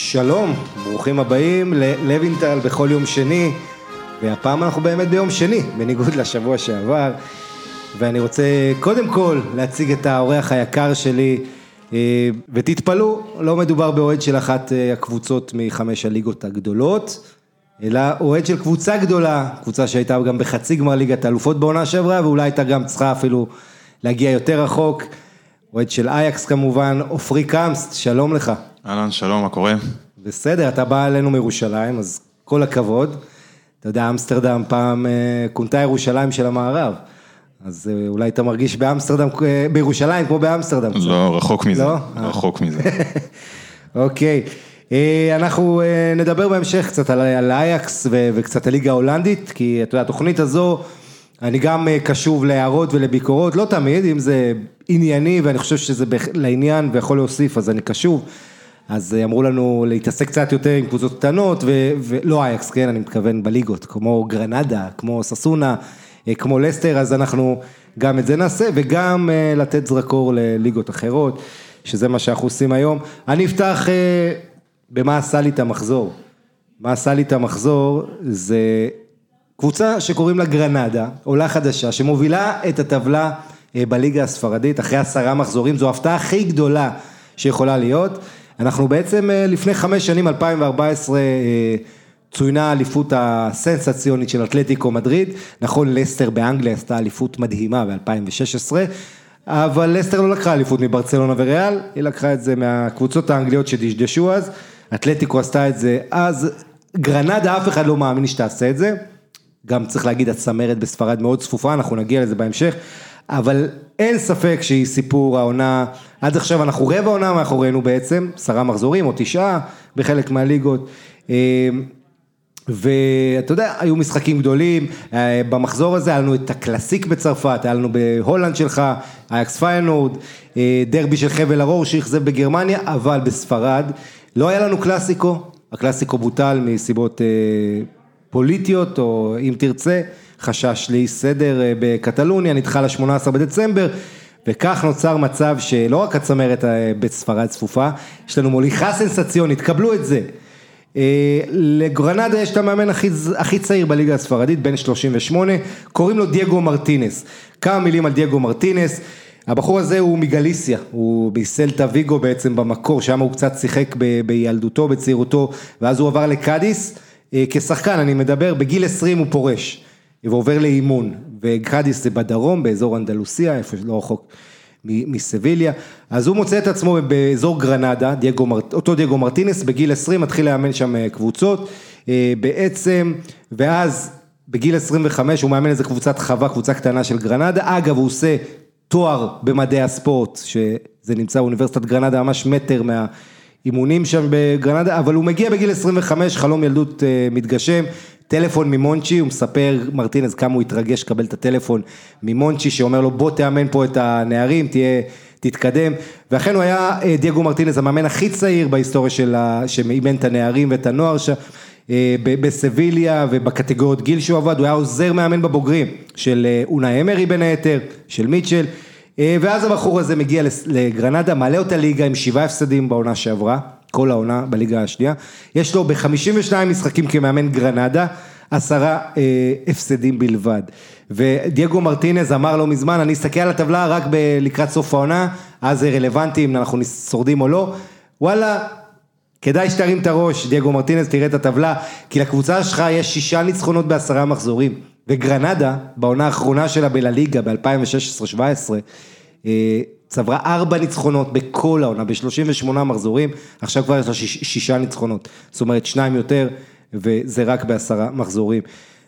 שלום, ברוכים הבאים ללוינטל בכל יום שני, והפעם אנחנו באמת ביום שני, בניגוד לשבוע שעבר, ואני רוצה קודם כל להציג את האורח היקר שלי, אה, ותתפלאו, לא מדובר באוהד של אחת אה, הקבוצות מחמש הליגות הגדולות, אלא אוהד של קבוצה גדולה, קבוצה שהייתה גם בחצי גמר ליגת האלופות בעונה שעברה, ואולי הייתה גם צריכה אפילו להגיע יותר רחוק. אוהד של אייקס כמובן, עופרי קאמסט, שלום לך. אהלן, שלום, מה קורה? בסדר, אתה בא אלינו מירושלים, אז כל הכבוד. אתה יודע, אמסטרדם פעם אה, כונתה ירושלים של המערב. אז אה, אולי אתה מרגיש באמסטרדם, אה, בירושלים כמו באמסטרדם. לא, רחוק מזה, לא? רחוק מזה. אוקיי, אנחנו נדבר בהמשך קצת על אייקס וקצת הליגה ההולנדית, כי אתה יודע, התוכנית הזו, אני גם קשוב להערות ולביקורות, לא תמיד, אם זה ענייני ואני חושב שזה לעניין ויכול להוסיף, אז אני קשוב. אז אמרו לנו להתעסק קצת יותר עם קבוצות קטנות, ולא אייקס, כן, אני מתכוון בליגות, כמו גרנדה, כמו ססונה, אה, כמו לסטר, אז אנחנו גם את זה נעשה, וגם אה, לתת זרקור לליגות אחרות, שזה מה שאנחנו עושים היום. אני אפתח אה, במה עשה לי את המחזור. מה עשה לי את המחזור זה קבוצה שקוראים לה גרנדה, עולה חדשה, שמובילה את הטבלה בליגה הספרדית, אחרי עשרה מחזורים, זו ההפתעה הכי גדולה שיכולה להיות. אנחנו בעצם אה, לפני חמש שנים, 2014, אה, צוינה האליפות הסנסציונית של אתלטיקו מדריד, נכון לסטר באנגליה עשתה אליפות מדהימה ב-2016, אבל לסטר לא לקחה אליפות מברצלונה וריאל, היא לקחה את זה מהקבוצות האנגליות שדשדשו אז, אתלטיקו עשתה את זה אז, גרנדה אף אחד לא מאמין שתעשה את זה, גם צריך להגיד הצמרת בספרד מאוד צפופה, אנחנו נגיע לזה בהמשך, אבל אין ספק שהיא סיפור העונה, עד עכשיו אנחנו רבע עונה מאחורינו בעצם, עשרה מחזורים או תשעה בחלק מהליגות. אה, ואתה יודע, היו משחקים גדולים, אה, במחזור הזה היה לנו את הקלאסיק בצרפת, היה לנו בהולנד שלך, אייאקס פיינורד, אה, דרבי של חבל ארור שאכזב בגרמניה, אבל בספרד לא היה לנו קלאסיקו, הקלאסיקו בוטל מסיבות פוליטיות, או אם תרצה. חשש לאי סדר אה, בקטלוניה, נדחה ל-18 בדצמבר, וכך נוצר מצב שלא רק הצמרת אה, בספרד צפופה, יש לנו מוליכה סנסציונית, קבלו את זה. אה, לגרנדה יש את המאמן הכי, הכי צעיר בליגה הספרדית, בן 38, קוראים לו דייגו מרטינס. כמה מילים על דייגו מרטינס. הבחור הזה הוא מגליסיה, הוא בסלטה ויגו בעצם במקור, שם הוא קצת שיחק ב, בילדותו, בצעירותו, ואז הוא עבר לקאדיס, כשחקן אני מדבר, בגיל 20 הוא פורש. ועובר לאימון, וגרדיס זה בדרום, באזור אנדלוסיה, איפה שלא רחוק מסביליה, אז הוא מוצא את עצמו באזור גרנדה, דייגו, אותו דייגו מרטינס, בגיל 20 מתחיל לאמן שם אה, קבוצות, אה, בעצם, ואז בגיל 25 הוא מאמן איזה קבוצת חווה, קבוצה קטנה של גרנדה, אגב הוא עושה תואר במדעי הספורט, שזה נמצא באוניברסיטת גרנדה ממש מטר מה... אימונים שם בגרנדה, אבל הוא מגיע בגיל 25, חלום ילדות אה, מתגשם, טלפון ממונצ'י, הוא מספר מרטינז כמה הוא התרגש לקבל את הטלפון ממונצ'י שאומר לו בוא תאמן פה את הנערים, תהיה, תתקדם, ואכן הוא היה אה, דייגו מרטינז המאמן הכי צעיר בהיסטוריה של ה... שאימן את הנערים ואת הנוער שם. אה, בסביליה ובקטגוריות גיל שהוא עבד, הוא היה עוזר מאמן בבוגרים של אה, אונה אמרי בין היתר, של מיטשל, ואז הבחור הזה מגיע לגרנדה, מעלה אותה ליגה עם שבעה הפסדים בעונה שעברה, כל העונה בליגה השנייה, יש לו ב-52 משחקים כמאמן גרנדה, עשרה אה, הפסדים בלבד. ודייגו מרטינז אמר לא מזמן, אני אסתכל על הטבלה רק ב- לקראת סוף העונה, אז זה רלוונטי אם אנחנו שורדים או לא, וואלה, כדאי שתרים את הראש, דייגו מרטינז, תראה את הטבלה, כי לקבוצה שלך יש שישה ניצחונות בעשרה מחזורים, וגרנדה, בעונה האחרונה שלה בלליגה ב-2016-2017, אה, צברה ארבע ניצחונות בכל העונה, ב-38 מחזורים, עכשיו כבר יש לה שיש, שישה ניצחונות, זאת אומרת שניים יותר, וזה רק בעשרה מחזורים.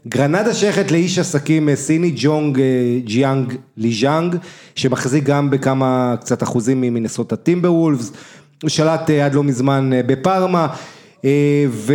גרנדה שייכת לאיש עסקים אה, סיני, ג'ונג אה, ג'יאנג ליז'אנג, שמחזיק גם בכמה קצת אחוזים ממינסות הטימבר וולפס, שלט עד לא מזמן בפארמה, ו...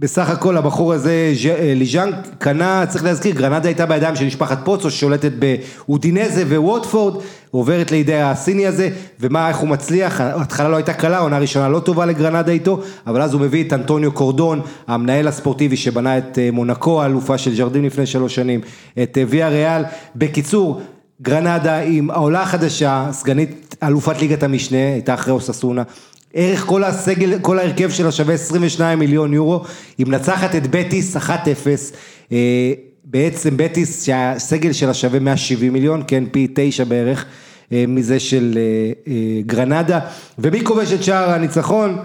בסך הכל הבחור הזה, אה, ליז'אן, קנה, צריך להזכיר, גרנדה הייתה בידיים של משפחת פוצו ששולטת באודינזה וווטפורד, עוברת לידי הסיני הזה, ומה, איך הוא מצליח, ההתחלה לא הייתה קלה, עונה ראשונה לא טובה לגרנדה איתו, אבל אז הוא מביא את אנטוניו קורדון, המנהל הספורטיבי שבנה את אה, מונקו, האלופה של ג'רדים לפני שלוש שנים, את אה, ויה ריאל, בקיצור, גרנדה עם העולה החדשה, סגנית אלופת ליגת המשנה, הייתה אחרי אוססונה, ערך כל הסגל, כל ההרכב שלה שווה 22 מיליון יורו, היא מנצחת את בטיס 1-0, אה, בעצם בטיס שהסגל שלה שווה 170 מיליון, כן, פי תשע בערך, אה, מזה של אה, גרנדה, ומי כובש את שער הניצחון?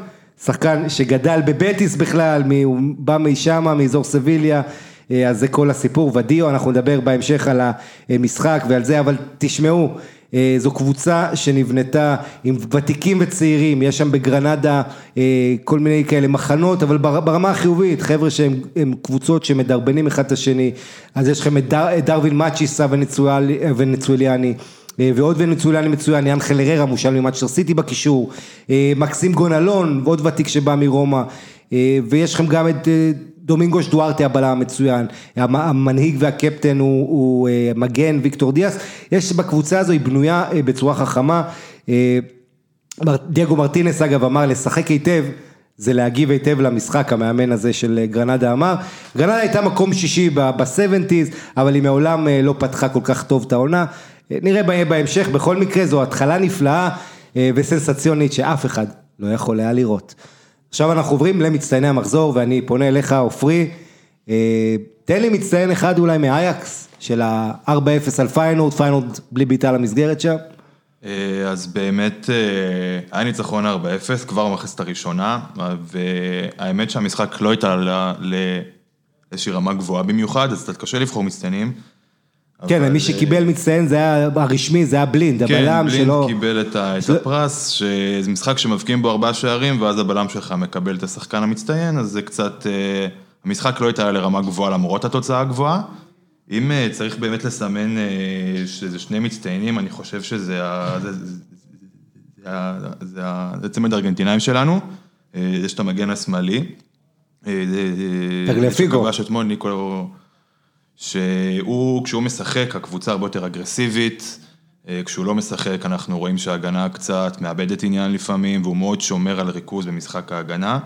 שחקן שגדל בבטיס בכלל, הוא בא משם, מאזור סביליה, אז זה כל הסיפור, ודיו, אנחנו נדבר בהמשך על המשחק ועל זה, אבל תשמעו, אה, זו קבוצה שנבנתה עם ותיקים וצעירים, יש שם בגרנדה אה, כל מיני כאלה מחנות, אבל ברמה החיובית, חבר'ה שהם קבוצות שמדרבנים אחד את השני, אז יש לכם את דר, דרווין מאצ'יסה ונצואליאני. אה, ועוד ונצואליאני מצוין, יאן חלררה מושל ממאצ'ר סיטי בקישור, מקסים גונלון, ועוד ותיק שבא מרומא, ויש לכם גם את דומינגוש דוארטה הבלם המצוין, המנהיג והקפטן הוא, הוא אה, מגן ויקטור דיאס, יש בקבוצה הזו, היא בנויה אה, בצורה חכמה, אה, דייגו מרטינס אגב אמר לשחק היטב זה להגיב היטב למשחק, המאמן הזה של גרנדה אמר. גרנדה הייתה מקום שישי ב-70's, אבל היא מעולם לא פתחה כל כך טוב את העונה. נראה בהמשך, בכל מקרה זו התחלה נפלאה וסנסציונית שאף אחד לא יכול היה לראות. עכשיו אנחנו עוברים למצטייני המחזור, ואני פונה אליך, עופרי, אה, תן לי מצטיין אחד אולי מאייאקס, של ה-4-0 על פיינורד, פיינורד בלי בעיטה למסגרת שם. אה, אז באמת היה ניצחון 4-0 כבר במחצית הראשונה, והאמת שהמשחק לא הייתה לאיזושהי רמה גבוהה במיוחד, אז קצת קשה לבחור מצטיינים. כן, מי שקיבל מצטיין זה היה הרשמי, זה היה בלינד, כן, הבלם שלו. כן, בלינד קיבל את הפרס, שזה משחק שמבקיעים בו ארבעה שערים, ואז הבלם שלך מקבל את השחקן המצטיין, אז זה קצת, אה, המשחק לא הייתה לרמה גבוהה למרות התוצאה הגבוהה. אם אה, צריך באמת לסמן אה, שזה שני מצטיינים, אני חושב שזה הצמד הארגנטינאים שלנו, יש את המגן השמאלי. טגלפיגו. שכבש אתמול ניקולו... שהוא, כשהוא משחק, הקבוצה הרבה יותר אגרסיבית, אה, כשהוא לא משחק, אנחנו רואים שההגנה קצת מאבדת עניין לפעמים, והוא מאוד שומר על ריכוז במשחק ההגנה.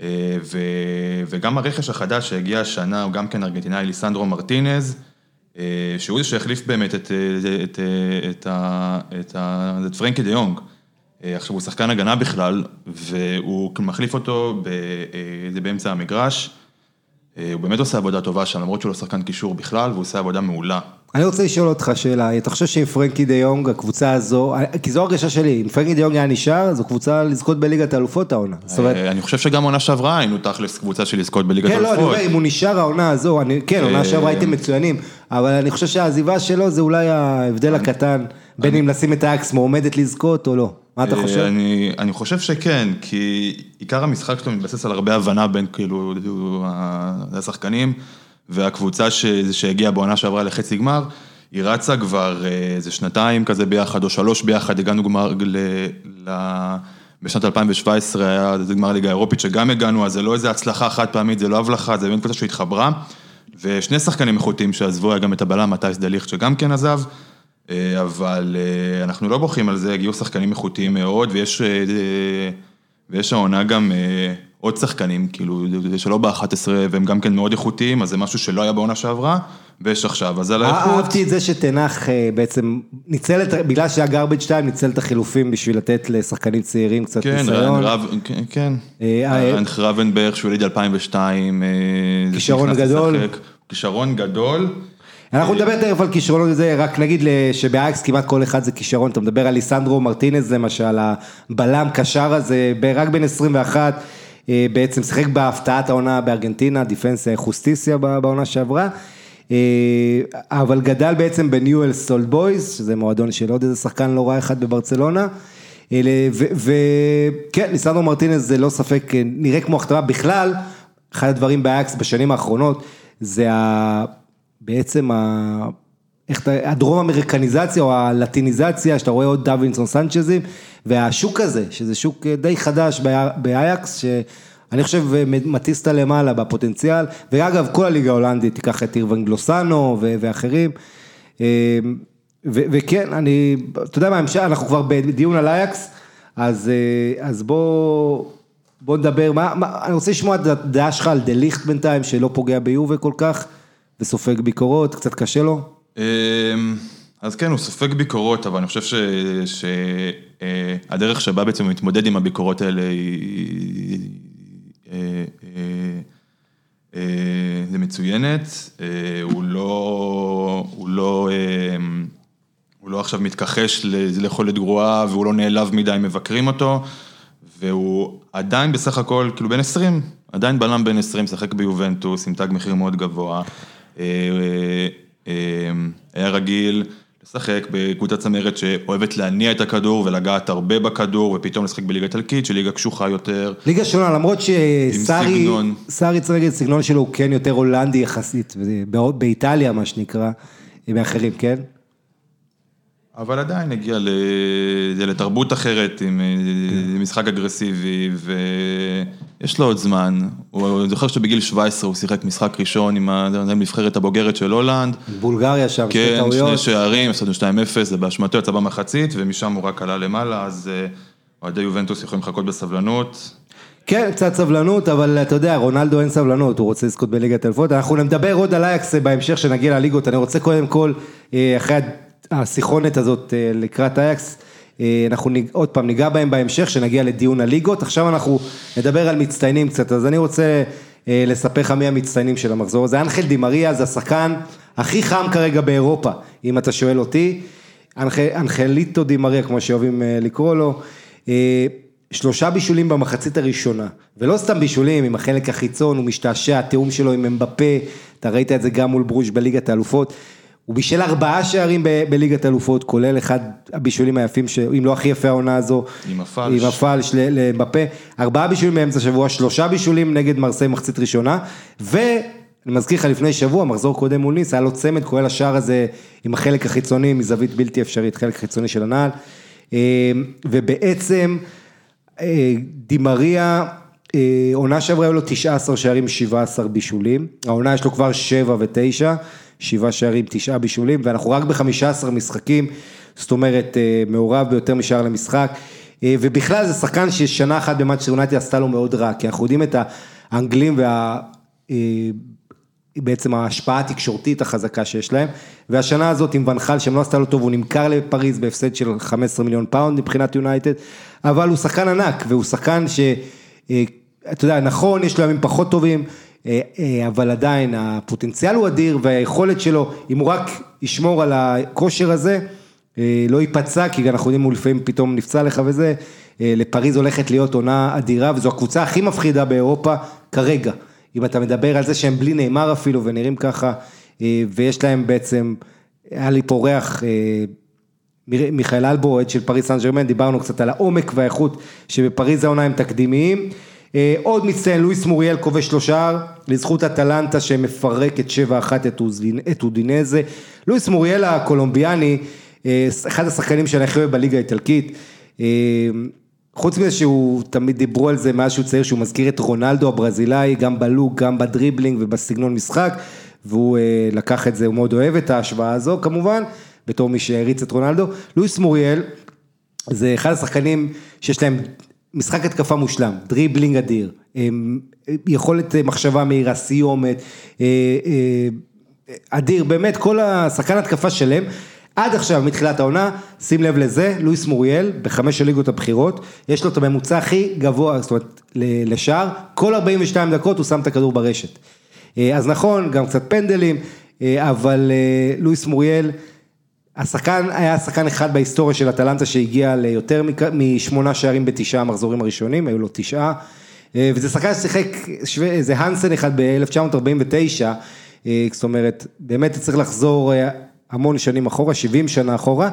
אה, ו... וגם הרכש החדש שהגיע השנה, הוא גם כן ארגנטינאי, ליסנדרו מרטינז, אה, שהוא זה שהחליף באמת את, את, את, את, את, את פרנקי דה יונג. עכשיו הוא שחקן הגנה בכלל, והוא מחליף אותו, זה באמצע המגרש. אה, הוא באמת עושה עבודה טובה שם, למרות שהוא לא שחקן קישור בכלל, והוא עושה עבודה מעולה. אני רוצה לשאול אותך שאלה, אתה חושב שעם פרנקי דה יונג, הקבוצה הזו, כי זו הרגשה שלי, אם פרנקי דה יונג היה נשאר, זו קבוצה לזכות בליגת האלופות העונה. אה, אני חושב שגם עונה שעברה היינו תכלס קבוצה של לזכות בליגת האלופות. כן, לא, אני אומר, אם הוא נשאר העונה הזו, כן, עונה שעברה הייתם מצוינים, אבל אני חושב שהעזיבה שלו זה אולי ההבדל הקטן, בין אם לשים את אייאקס מועמדת לזכות או לא. מה אתה חושב? אני, אני חושב שכן, כי עיקר המשחק שלו מתבסס על הרבה הבנה בין כאילו השחקנים והקבוצה שהגיעה בעונה שעברה לחצי גמר, היא רצה כבר אה, איזה שנתיים כזה ביחד, או שלוש ביחד, הגענו גמר ל... ל בשנת 2017 היה גמר ליגה אירופית שגם הגענו, אז זה לא איזה הצלחה חד פעמית, זה לא הבלחה, זה באמת קבוצה שהתחברה. ושני שחקנים איכותיים שעזבו, היה גם את הבלם מטייס דליכט שגם כן עזב. אה, אבל אה, אנחנו לא בוכים על זה, הגיעו שחקנים איכותיים מאוד, ויש, אה, ויש העונה גם עוד שחקנים, כאילו, שלא ב-11 והם גם כן מאוד איכותיים, אז זה משהו שלא היה בעונה שעברה, ויש עכשיו, אז על האיכות... אהבתי את זה שתנח בעצם ניצל את, בגלל שהיה גרבג' 2, ניצל את החילופים בשביל לתת לשחקנים צעירים קצת כן, ניסיון. כן, כן. ריינך רבנברג, שהוא יליד 2002. כישרון גדול. כישרון גדול. אנחנו נדבר תכף על כישרונות וזה, רק נגיד שבאייאקס כמעט כל אחד זה כישרון, אתה מדבר על ליסנדרו מרטינס למשל, הבלם קשר הזה, רק בן 21, אה, בעצם שיחק בהפתעת העונה בארגנטינה, דיפנס חוסטיסיה בעונה שעברה. אה, אבל גדל בעצם בניואלס אולד בויז, שזה מועדון של עוד איזה שחקן לא רע אחד בברצלונה. וכן, ליסנדרו מרטינס זה ללא ספק, נראה כמו החתמה בכלל, אחד הדברים באייקס בשנים האחרונות, זה ה... בעצם ה... איך אתה, הדרום אמריקניזציה או הלטיניזציה, שאתה רואה עוד דווינסון סנצ'זים, והשוק הזה, שזה שוק די חדש באייקס, שאני חושב מטיס את למעלה בפוטנציאל, ואגב, כל הליגה ההולנדית, תיקח את אירוון גלוסנו ואחרים, אמ, וכן, אני, אתה יודע מה, אנחנו כבר בדיון על אייקס, אז, אה, אז בוא, בוא נדבר, מה, מה, אני רוצה לשמוע את הדעה שלך על דה ליכט בינתיים, שלא פוגע ביובה כל כך. וסופג ביקורות, קצת קשה לו? אמ, אז כן, הוא סופג ביקורות, אבל אני חושב ש... שהדרך שבה בעצם הוא מתמודד עם הביקורות האלה היא... אה, אה, אה, זה מצוינת, אה, הוא לא, הוא לא, אה, הוא לא עכשיו מתכחש ליכולת גרועה והוא לא נעלב מדי מבקרים אותו, והוא עדיין בסך הכל, כאילו בן 20, עדיין בלם בן 20, משחק ביובנטוס עם תג מחיר מאוד גבוה. אה, אה, אה, היה רגיל לשחק בקבוצת צמרת שאוהבת להניע את הכדור ולגעת הרבה בכדור, ופתאום לשחק בליגה איטלקית, שהיא ליגה קשוחה יותר. ליגה שונה, למרות שסארי, סגנון. סארי צריך להגיד, הסגנון שלו הוא כן יותר הולנדי יחסית, באיטליה מה שנקרא, מאחרים, כן? אבל עדיין הגיע לתרבות אחרת, עם כן. משחק אגרסיבי, ויש לו עוד זמן. אני זוכר שבגיל 17 הוא שיחק משחק ראשון עם עם הנבחרת הבוגרת של הולנד. בולגריה שם, שתי כן, טעויות. שני שערים, הפסדנו 2-0, זה באשמתו יצא במחצית, ומשם הוא רק עלה למעלה, אז אה, אוהדי יובנטוס יכולים לחכות בסבלנות. כן, קצת סבלנות, אבל אתה יודע, רונלדו אין סבלנות, הוא רוצה לזכות בליגת אלפות. אנחנו נדבר עוד על אייקס בהמשך, שנגיע לליגות. אני רוצה קודם כל, אה, אחרי השיחונת הזאת אה, לקראת אייקס, אה, אנחנו ניג- עוד פעם ניגע בהם בהמשך, שנגיע לדיון הליגות. עכשיו אנחנו נדבר על מצטיינים קצת, אז אני רוצה אה, לספר לך מי המצטיינים של המחזור הזה. אנחל דימריה זה השחקן הכי חם כרגע באירופה, אם אתה שואל אותי. אנח- אנחליטו דימריה, כמו שאוהבים לקרוא לו. שלושה בישולים במחצית הראשונה, ולא סתם בישולים, עם החלק החיצון, הוא משתעשע, התיאום שלו עם אמבפה, אתה ראית את זה גם מול ברוש בליגת האלופות, הוא בישל ארבעה שערים ב- בליגת האלופות, כולל אחד הבישולים היפים, ש... אם לא הכי יפה העונה הזו, עם הפלש. עם הפלש ל- לאמבפה, ארבעה בישולים באמצע השבוע, שלושה בישולים נגד מרסיי מחצית ראשונה, ואני מזכיר לך לפני שבוע, מחזור קודם מול ניס, היה לו צמד, כולל השער הזה עם החלק החיצוני, מזווית בלתי אפשרית, חלק חיצוני של הנעל, אה, ובעצם אה, דימריה, אה, עונה שעברה היו לו 19 שערים, 17 בישולים, העונה יש לו כבר 7 ו-9, 7 שערים, 9 בישולים, ואנחנו רק ב-15 משחקים, זאת אומרת אה, מעורב ביותר משער למשחק, אה, ובכלל זה שחקן ששנה אחת במנצ'סטר יונייטד עשתה לו מאוד רע, כי אנחנו יודעים את האנגלים וה... אה, בעצם ההשפעה התקשורתית החזקה שיש להם, והשנה הזאת עם ואן חאל שם לא עשתה לו טוב, הוא נמכר לפריז בהפסד של 15 מיליון פאונד מבחינת יונייטד, אבל הוא שחקן ענק, והוא שחקן ש... אתה יודע, נכון, יש לו ימים פחות טובים, אבל עדיין הפוטנציאל הוא אדיר, והיכולת שלו, אם הוא רק ישמור על הכושר הזה, אה, לא ייפצע, כי אנחנו יודעים, הוא לפעמים פתאום נפצע לך וזה, אה, לפריז הולכת להיות עונה אדירה, וזו הקבוצה הכי מפחידה באירופה כרגע. אם אתה מדבר על זה שהם בלי נאמר אפילו ונראים ככה, אה, ויש להם בעצם, היה לי פה אה, מיר- מיכאל אלבו, אוהד של פריז סן ג'רמן, דיברנו קצת על העומק והאיכות שבפריז העונה הם תקדימיים. אה, עוד מצטיין, לואיס מוריאל כובש לו שער, לזכות אטלנטה שמפרקת 7-1 את אוזדין- את אודינזה. לואיס מוריאל הקולומביאני, אה, אחד השחקנים שאני הכי אוהב בליגה האיטלקית. אה, חוץ מזה שהוא, תמיד דיברו על זה מאז שהוא צעיר, שהוא מזכיר את רונלדו הברזילאי, גם בלוק, גם בדריבלינג ובסגנון משחק, והוא לקח את זה, הוא מאוד אוהב את ההשוואה הזו כמובן, בתור מי שהעריץ את רונלדו. לואיס מוריאל, זה אחד השחקנים שיש להם משחק התקפה מושלם, דריבלינג אדיר, הם- יכולת אה, מחשבה מהירה, סיומת, אה, אה, אדיר, באמת כל השחקן התקפה שלם. עד עכשיו, מתחילת העונה, שים לב לזה, לואיס מוריאל, בחמש הליגות הבכירות, יש לו את הממוצע הכי גבוה, זאת אומרת, לשער, כל 42 דקות הוא שם את הכדור ברשת. אז נכון, גם קצת פנדלים, אבל לואיס מוריאל, השחקן, היה שחקן אחד בהיסטוריה של אטלנטה שהגיע ליותר משמונה שערים בתשעה המחזורים הראשונים, היו לו תשעה, אה, וזה שחקן ששיחק, איזה הנסן אחד ב-1949, זאת אומרת, באמת צריך לחזור אה, המון שנים אחורה, 70 שנה אחורה,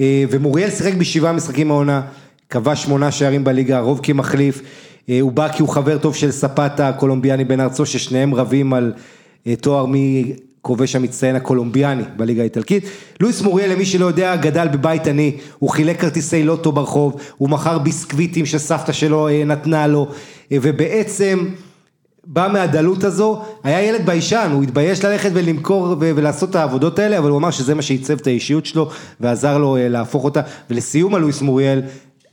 אה, ומוריאל שיחק בשבעה משחקים העונה, כבש שמונה שערים בליגה, הרוב כמחליף, אה, הוא בא כי הוא חבר טוב של ספטה הקולומביאני בן ארצו, ששניהם רבים על אה, תואר מי... כובש המצטיין הקולומביאני בליגה האיטלקית. לואיס מוריאל, למי שלא יודע, גדל בבית עני, הוא חילק כרטיסי לוטו ברחוב, הוא מכר ביסקוויטים שסבתא שלו אה, נתנה לו, אה, ובעצם בא מהדלות הזו, היה ילד ביישן, הוא התבייש ללכת ולמכור ולעשות את העבודות האלה, אבל הוא אמר שזה מה שעיצב את האישיות שלו, ועזר לו אה, להפוך אותה. ולסיום על לואיס מוריאל,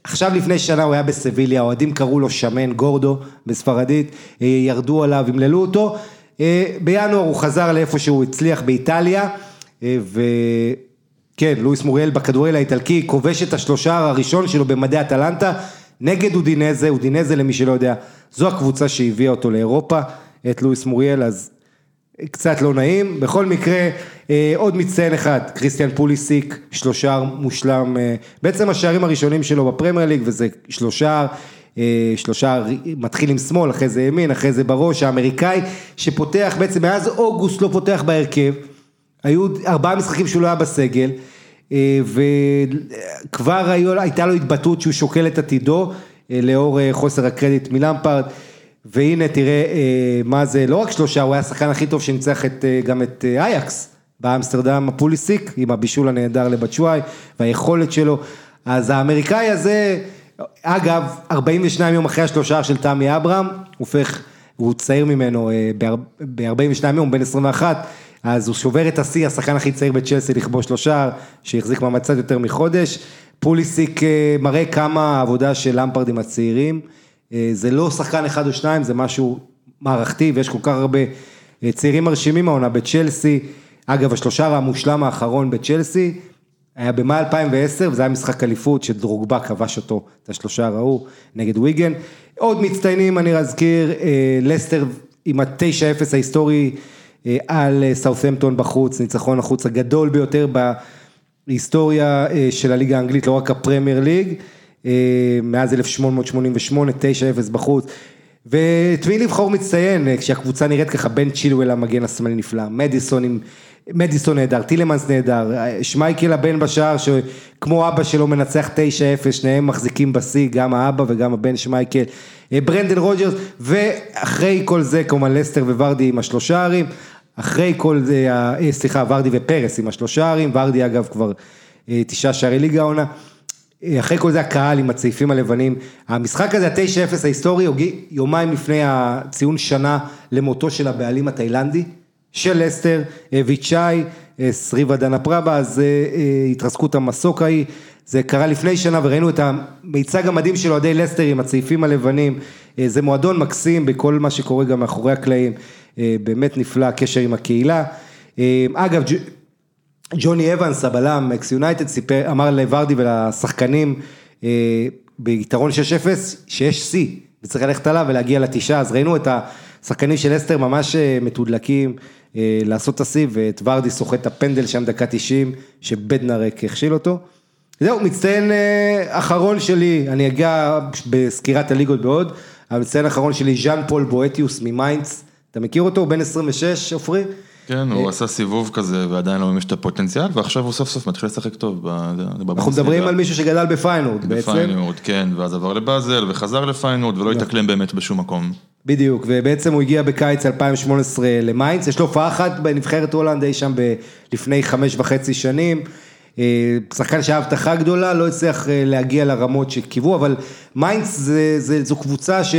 עכשיו לפני שנה הוא היה בסביליה, האוהדים קראו לו שמן גורדו בספרדית, ירדו עליו, ימללו אותו. אה, בינואר הוא חזר לאיפה שהוא הצליח באיטליה, אה, כן, לואיס מוריאל בכדורגל האיטלקי, כובש את השלושה הראשון שלו במדי אטלנטה, נגד אודינזה, אודינזה למי שלא יודע, זו הקבוצה שהביאה אותו לאירופה, את לואיס מוריאל, אז קצת לא נעים. בכל מקרה, אה, עוד מצטיין אחד, כריסטיאן פוליסיק, שלושה מושלם, בעצם השערים הראשונים שלו בפרמייר ליג, וזה שלושה, שלושה, מתחיל עם שמאל, אחרי זה ימין, אחרי זה בראש, האמריקאי, שפותח בעצם, מאז אוגוסט לא פותח בהרכב, היו ארבעה משחקים שהוא לא היה בסגל, וכבר הייתה לו התבטאות שהוא שוקל את עתידו, לאור חוסר הקרדיט מלמפרד. והנה תראה מה זה, לא רק שלושה, הוא היה השחקן הכי טוב שניצח גם את אייקס באמסטרדם הפוליסיק, עם הבישול הנהדר לבצ'ואי והיכולת שלו, אז האמריקאי הזה, אגב, 42 יום אחרי השלושה של תמי אברהם, הופך, הוא צעיר ממנו ב-42 יום, בן 21, אז הוא שובר את השיא, השחקן הכי צעיר בצ'לסי לכבוש שלושה, שהחזיק קצת יותר מחודש, פוליסיק מראה כמה העבודה של למפרד עם הצעירים. אה, זה לא שחקן אחד או שניים, זה משהו מערכתי ויש כל כך הרבה אה, צעירים מרשימים העונה בצ'לסי. אגב, השלושה המושלם האחרון בצ'לסי היה במאי 2010, וזה היה משחק אליפות שדרוגבה כבש אותו, את השלושה ראו, נגד ויגן. עוד מצטיינים, אני אזכיר, אה, לסטר עם ה-9-0 ההיסטורי על סאות'מפטון בחוץ, ניצחון החוץ הגדול ביותר בהיסטוריה של הליגה האנגלית, לא רק הפרמייר ליג. אה, מאז 1888, 9-0 בחוץ. ואת מי לבחור מצטיין, אה, כשהקבוצה נראית ככה, בן צ'ילואל המגן השמאלי נפלא, מדיסון עם, מדיסון נהדר, טילמנס נהדר, אה, שמייקל הבן בשער שכמו אבא שלו מנצח 9-0, שניהם מחזיקים בשיא, גם האבא וגם הבן שמייקל, ברנדן רוג'רס, ואחרי כל זה כמובן לסטר וורדי עם השלושה שערים, אחרי כל זה, סליחה, ורדי ופרס עם השלושה ערים, ורדי אגב כבר תשעה שערי ליגה העונה. אחרי כל זה הקהל עם הצעיפים הלבנים, המשחק הזה, ה-9-0 ההיסטורי, יומיים לפני הציון שנה למותו של הבעלים התאילנדי, של לסטר, ויצ'אי, סריבה דנה פרבה, אז אה, התרסקות המסוק ההיא, זה קרה לפני שנה וראינו את המיצג המדהים של אוהדי לסטר עם הצעיפים הלבנים, אה, זה מועדון מקסים בכל מה שקורה גם מאחורי הקלעים, אה, באמת נפלא, קשר עם הקהילה. אגב, ג'וני אבנס, הבלם, אקס יונייטד, אמר לוורדי ולשחקנים אה, ביתרון 6-0, שיש שיא, וצריך ללכת עליו ולהגיע לתשעה, אז ראינו את השחקנים של לסטר ממש אה, מתודלקים אה, לעשות את השיא, ואת ורדי סוחט את הפנדל שם דקה 90, שבדנארק הכשיל אותו. זהו, מצטיין אחרון שלי, אני אגיע בסקירת הליגות בעוד, המצטיין האחרון שלי, ז'אן פול בואטיוס ממיינדס, אתה מכיר אותו? הוא בן 26, עופרי? כן, הוא עשה סיבוב כזה ועדיין לא מימש את הפוטנציאל, ועכשיו הוא סוף סוף מתחיל לשחק טוב. אנחנו מדברים על מישהו שגדל בפיינורד בעצם. בפיינורד, כן, ואז עבר לבאזל וחזר לפיינורד ולא התאקלם באמת בשום מקום. בדיוק, ובעצם הוא הגיע בקיץ 2018 למיינדס, יש לו הופעה אחת בנבחרת הולנד אי שם לפני חמש וחצי שנים. אה, שחקן שהיה הבטחה גדולה, לא הצליח אה, להגיע לרמות שקיוו, אבל מיינדס זו קבוצה ש...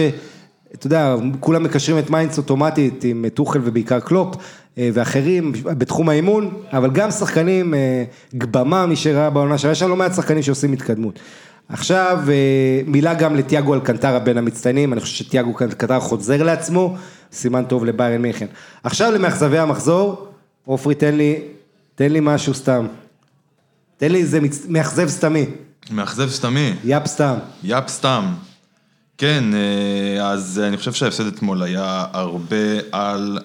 אתה יודע, כולם מקשרים את מיינדס אוטומטית עם טוחל ובעיקר קלופ, אה, ואחרים בתחום האימון, אבל גם שחקנים, אה, גבמה, מי שראה בעונה שהיה שם לא מעט שחקנים שעושים התקדמות. עכשיו, אה, מילה גם לתיאגו אלקנטרה בין המצטיינים, אני חושב שתיאגו אלקנטרה חוזר לעצמו, סימן טוב לביירן מיכן. עכשיו למאכזבי המחזור, עופרי תן לי, תן לי משהו סתם. תן לי איזה מאכזב סתמי. מאכזב סתמי? יאפ סתם. יאפ סתם. כן, אז אני חושב שההפסד אתמול היה הרבה על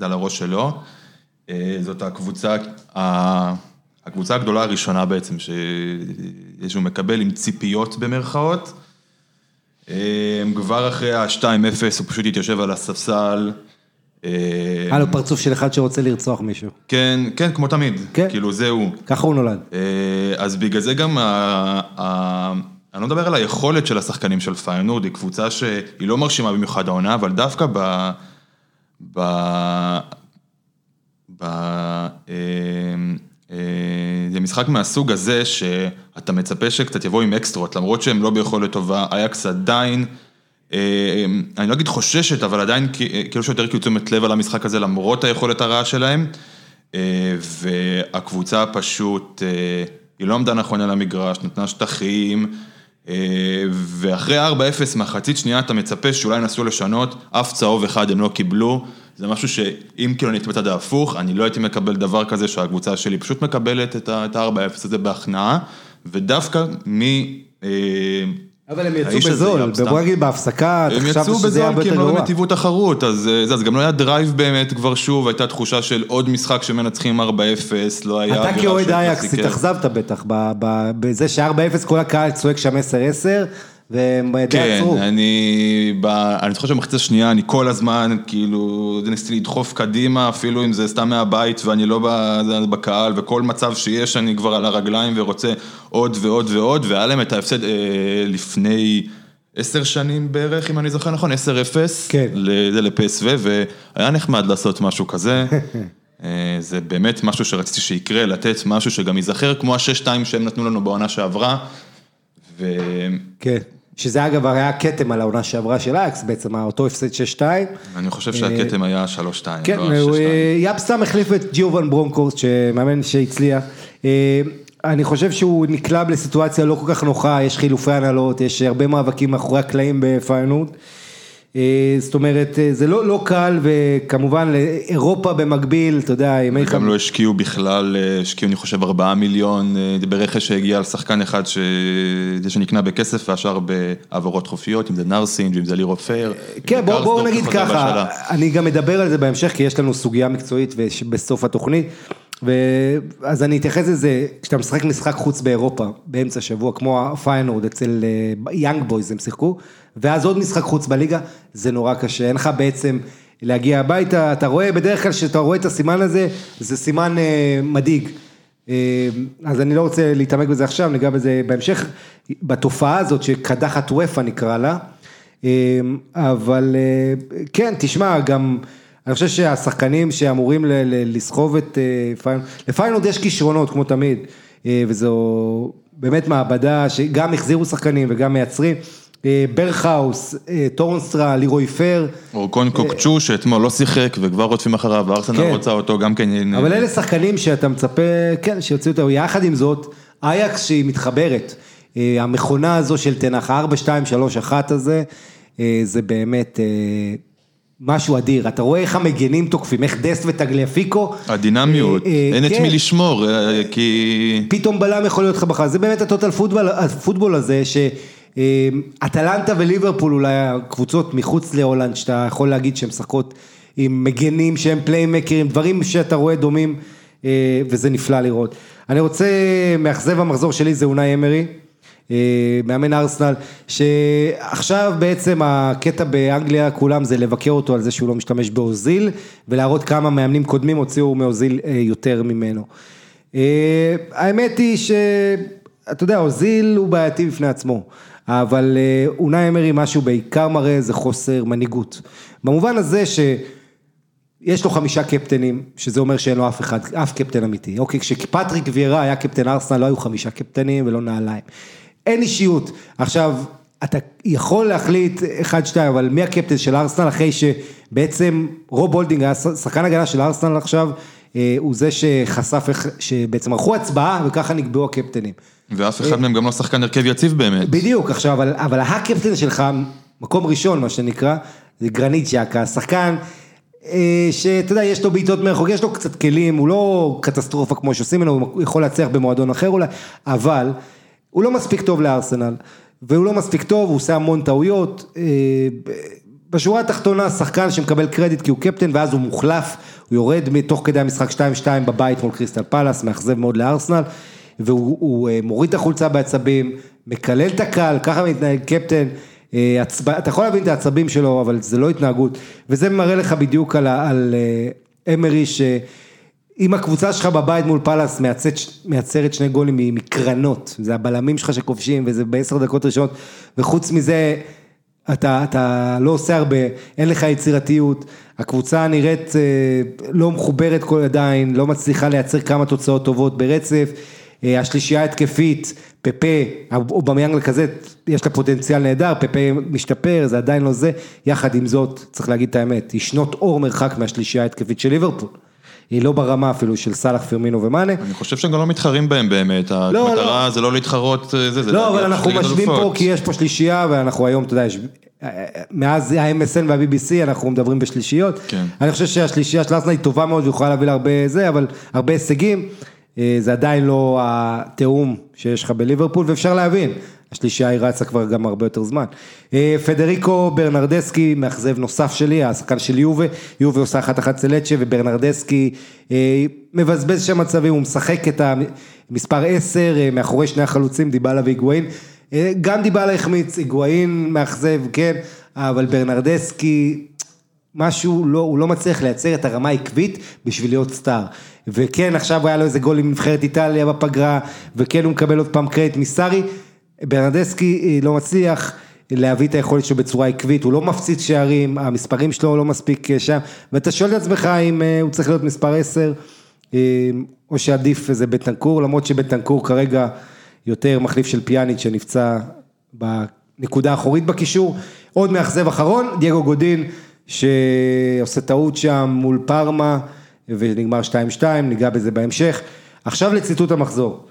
על הראש שלו. אה, זאת הקבוצה, הקבוצה הגדולה הראשונה בעצם שהוא מקבל עם ציפיות במרכאות. אה, כבר אחרי ה-2-0 הוא פשוט התיישב על הספסל. אה, היה לו פרצוף של אחד שרוצה לרצוח מישהו. כן, כן, כמו תמיד. כן. כאילו, זה הוא. ככה הוא נולד. אז בגלל זה גם אני לא מדבר על היכולת של השחקנים של פיינורד, היא קבוצה שהיא לא מרשימה במיוחד העונה, אבל דווקא ב... ב... ב... אה, אה, זה משחק מהסוג הזה שאתה מצפה שקצת יבוא עם אקסטרות, למרות שהם לא ביכולת טובה, אייקס עדיין, אה, אני לא אגיד חוששת, אבל עדיין כאילו שיותר כאילו תשומת לב על המשחק הזה למרות היכולת הרעה שלהם, והקבוצה פשוט, היא לא עמדה נכון על המגרש, נתנה שטחים. אה, ואחרי 4-0 מחצית שנייה אתה מצפה שאולי ינסו לשנות, אף צהוב אחד הם לא קיבלו, זה משהו שאם כאילו אני הייתי בצד ההפוך, אני לא הייתי מקבל דבר כזה שהקבוצה שלי פשוט מקבלת את ה-4-0 הזה בהכנעה, ודווקא מ... אה, אבל הם יצאו בזול. בוא נגיד בהפסקה, אתה הם חשבת יצאו שזה יהיה בזול הרבה כי יותר הם לא גרוע. נתיבו תחרות, אז זה, אז גם לא היה drive באמת כבר שוב, הייתה תחושה של עוד משחק שמנצחים 4-0, לא היה... אתה כאוהד אייקס. התאכזבת בטח, ב- ב- בזה ש-4-0 כל הקהל צועק שם 10-10, והם די כן, עצרו. אני, ב, אני זוכר שבמחצית השנייה אני כל הזמן, כאילו, ניסיתי לדחוף קדימה, אפילו אם זה סתם מהבית ואני לא בקהל, וכל מצב שיש אני כבר על הרגליים ורוצה עוד ועוד ועוד, והיה להם את ההפסד אה, לפני עשר שנים בערך, אם אני זוכר נכון, 10-0, כן. ל- זה לפסו, והיה נחמד לעשות משהו כזה. אה, זה באמת משהו שרציתי שיקרה, לתת משהו שגם ייזכר, כמו ה-6-2 שהם נתנו לנו בעונה שעברה. ו... כן. שזה אגב היה כתם על העונה שעברה של אייקס, בעצם אותו הפסד 6-2. אני חושב שהכתם היה 3-2, כן, לא הוא, 6-2. אה, יפ סטם החליף את ג'יו ון ברונקהורסט, שמאמן שהצליח. אה, אני חושב שהוא נקלע לסיטואציה לא כל כך נוחה, יש חילופי הנהלות, יש הרבה מאבקים מאחורי הקלעים בפיינורד. אה, זאת אומרת, אה, זה לא, לא קל, וכמובן לאירופה במקביל, אתה יודע, ימי גם לא השקיעו בכלל, אה, השקיעו אני חושב 4 מיליון ברכש שהגיע על שחקן אחד, ש- שנקנה בכסף והשאר בהעברות חופשיות, אם זה נרסינג, אם זה לירוי פר. כן, בואו בוא נגיד ככה, בהשאלה. אני גם אדבר על זה בהמשך, כי יש לנו סוגיה מקצועית בסוף התוכנית. אז אני אתייחס לזה, כשאתה משחק משחק חוץ באירופה, באמצע השבוע, כמו הפיינורד אצל יאנג בויז הם שיחקו, ואז עוד משחק חוץ בליגה, זה נורא קשה, אין לך בעצם להגיע הביתה, אתה רואה, בדרך כלל כשאתה רואה את הסימן הזה, זה סימן אה, מדאיג. אה, אז אני לא רוצה להתעמק בזה עכשיו, ניגע בזה בהמשך, בתופעה הזאת שקדחת אופ"א נקרא לה. אה, אבל אה, כן, תשמע, גם, אני חושב שהשחקנים שאמורים לסחוב את אה, פיינורד, לפיינורד יש כישרונות כמו תמיד, אה, וזו באמת מעבדה שגם החזירו שחקנים וגם מייצרים. אה, ברכהאוס, טורנסטרה, לירוי פר, אורקון קוקצ'ו שאתמול לא שיחק וכבר רודפים אחריו, וארסנל כן. רוצה אותו גם כן. אבל אלה שחקנים שאתה מצפה, כן, שיוציאו אותם, יחד עם זאת, אייקס שהיא מתחברת, המכונה הזו של תנח, ה-4, 2, 3, 1 הזה, זה באמת משהו אדיר, אתה רואה איך המגנים תוקפים, איך דסט וטגליאפיקו, הדינמיות, אה, אה, אין את כן. מי לשמור, אה, כי... פתאום בלם יכול להיות לך בחר, זה באמת הטוטל פוטבול, הפוטבול הזה, שאטלנטה וליברפול אולי הקבוצות מחוץ להולנד, שאתה יכול להגיד שהן משחקות עם מגנים שהם פליימקרים, דברים שאתה רואה דומים, אה, וזה נפלא לראות. אני רוצה, מאכזב המחזור שלי זה אונאי אמרי. אה, מאמן ארסנל, שעכשיו בעצם הקטע באנגליה כולם זה לבקר אותו על זה שהוא לא משתמש באוזיל, ולהראות כמה מאמנים קודמים הוציאו מאוזיל אה, יותר ממנו. אה, האמת היא שאתה יודע, אוזיל הוא בעייתי בפני עצמו, אבל אונאי אמרי מה שהוא בעיקר מראה זה חוסר מנהיגות. במובן הזה ש... יש לו חמישה קפטנים, שזה אומר שאין לו אף אחד, אף קפטן אמיתי. אוקיי, כשפטריק וירה היה קפטן ארסנל, לא היו חמישה קפטנים ולא נעליים. אין אישיות. עכשיו, אתה יכול להחליט אחד, שתיים, אבל מי הקפטן של ארסנל אחרי שבעצם רוב הולדינג היה שחקן הגנה של ארסנל עכשיו, אה, הוא זה שחשף שבעצם ערכו הצבעה וככה נקבעו הקפטנים. ואף אחד מהם גם לא שחקן הרכב יציב באמת. בדיוק, עכשיו, אבל, אבל הקפטן שלך, מקום ראשון, מה שנקרא, זה גרנית ג'קה, שחקן אה, שאתה יודע, יש לו בעיטות מרחוק, יש לו קצת כלים, הוא לא קטסטרופה כמו שעושים ממנו, הוא יכול להצליח במועדון אחר אולי, אבל הוא לא מספיק טוב לארסנל, והוא לא מספיק טוב, הוא עושה המון טעויות. אה, בשורה התחתונה, שחקן שמקבל קרדיט כי הוא קפטן, ואז הוא מוחלף, הוא יורד מתוך כדי המשחק 2-2 בבית מול קריסטל פלאס, מאכזב מאוד לארסנל, והוא הוא, אה, מוריד את החולצה בעצבים, מקלל את הקהל, ככה מתנהג קפטן. אה, עצב... אתה יכול להבין את העצבים שלו, אבל זה לא התנהגות, וזה מראה לך בדיוק על, על אה, אמרי, שאם הקבוצה שלך בבית מול פאלאס מייצרת, שני גולים מקרנות, זה הבלמים שלך שכובשים, וזה בעשר דקות ראשונות, וחוץ מזה, אתה, אתה לא עושה הרבה, אין לך יצירתיות, הקבוצה נראית אה, לא מחוברת כל עדיין, לא מצליחה לייצר כמה תוצאות טובות ברצף, אה, השלישייה התקפית, פפה, אובמיאנג לכזה, יש לה פוטנציאל נהדר, פפה משתפר, זה עדיין לא זה, יחד עם זאת, צריך להגיד את האמת, היא שנות אור מרחק מהשלישייה ההתקפית של ליברפול. היא לא ברמה אפילו של סאלח, פרמינו ומאנה. אני חושב שהם גם לא מתחרים בהם באמת, המטרה זה לא להתחרות, זה, זה לא, אבל אנחנו משווים פה כי יש פה שלישייה ואנחנו היום, אתה יודע, יש... מאז ה-MSN וה-BBC אנחנו מדברים בשלישיות. כן. אני חושב שהשלישייה של ארסנל היא טובה מאוד ויכולה להביא לה הרבה זה, אבל הרבה הישגים. אה, זה עדיין לא התיאום שיש לך בליברפול, ואפשר להבין, השלישייה היא רצה כבר גם הרבה יותר זמן. אה, פדריקו ברנרדסקי, מאכזב נוסף שלי, השחקן של יובה, יובה עושה אחת אחת צלצ'ה, וברנרדסקי אה, מבזבז שם מצבים, הוא משחק את המספר 10 מאחורי שני החלוצים, דיבלה והיגואין. גם דיבלה החמיץ, היגואין מאכזב, כן, אבל ברנרדסקי, משהו, לא, הוא לא מצליח לייצר את הרמה העקבית בשביל להיות סטאר. וכן, עכשיו היה לו איזה גול עם נבחרת איטליה בפגרה, וכן הוא מקבל עוד פעם קרדיט מסארי. ברנדסקי אה, לא מצליח להביא את היכולת שלו בצורה עקבית, הוא לא מפציץ שערים, המספרים שלו לא מספיק אה, שם, ואתה שואל את עצמך אם אה, הוא צריך להיות מספר 10, או שעדיף איזה בטנקור, למרות שבטנקור כרגע יותר מחליף של פיאניץ' שנפצע בנקודה האחורית בקישור. עוד מאכזב אחרון, דייגו גודין, שעושה טעות שם מול פארמה. ונגמר 2-2, ניגע בזה בהמשך. עכשיו לציטוט המחזור.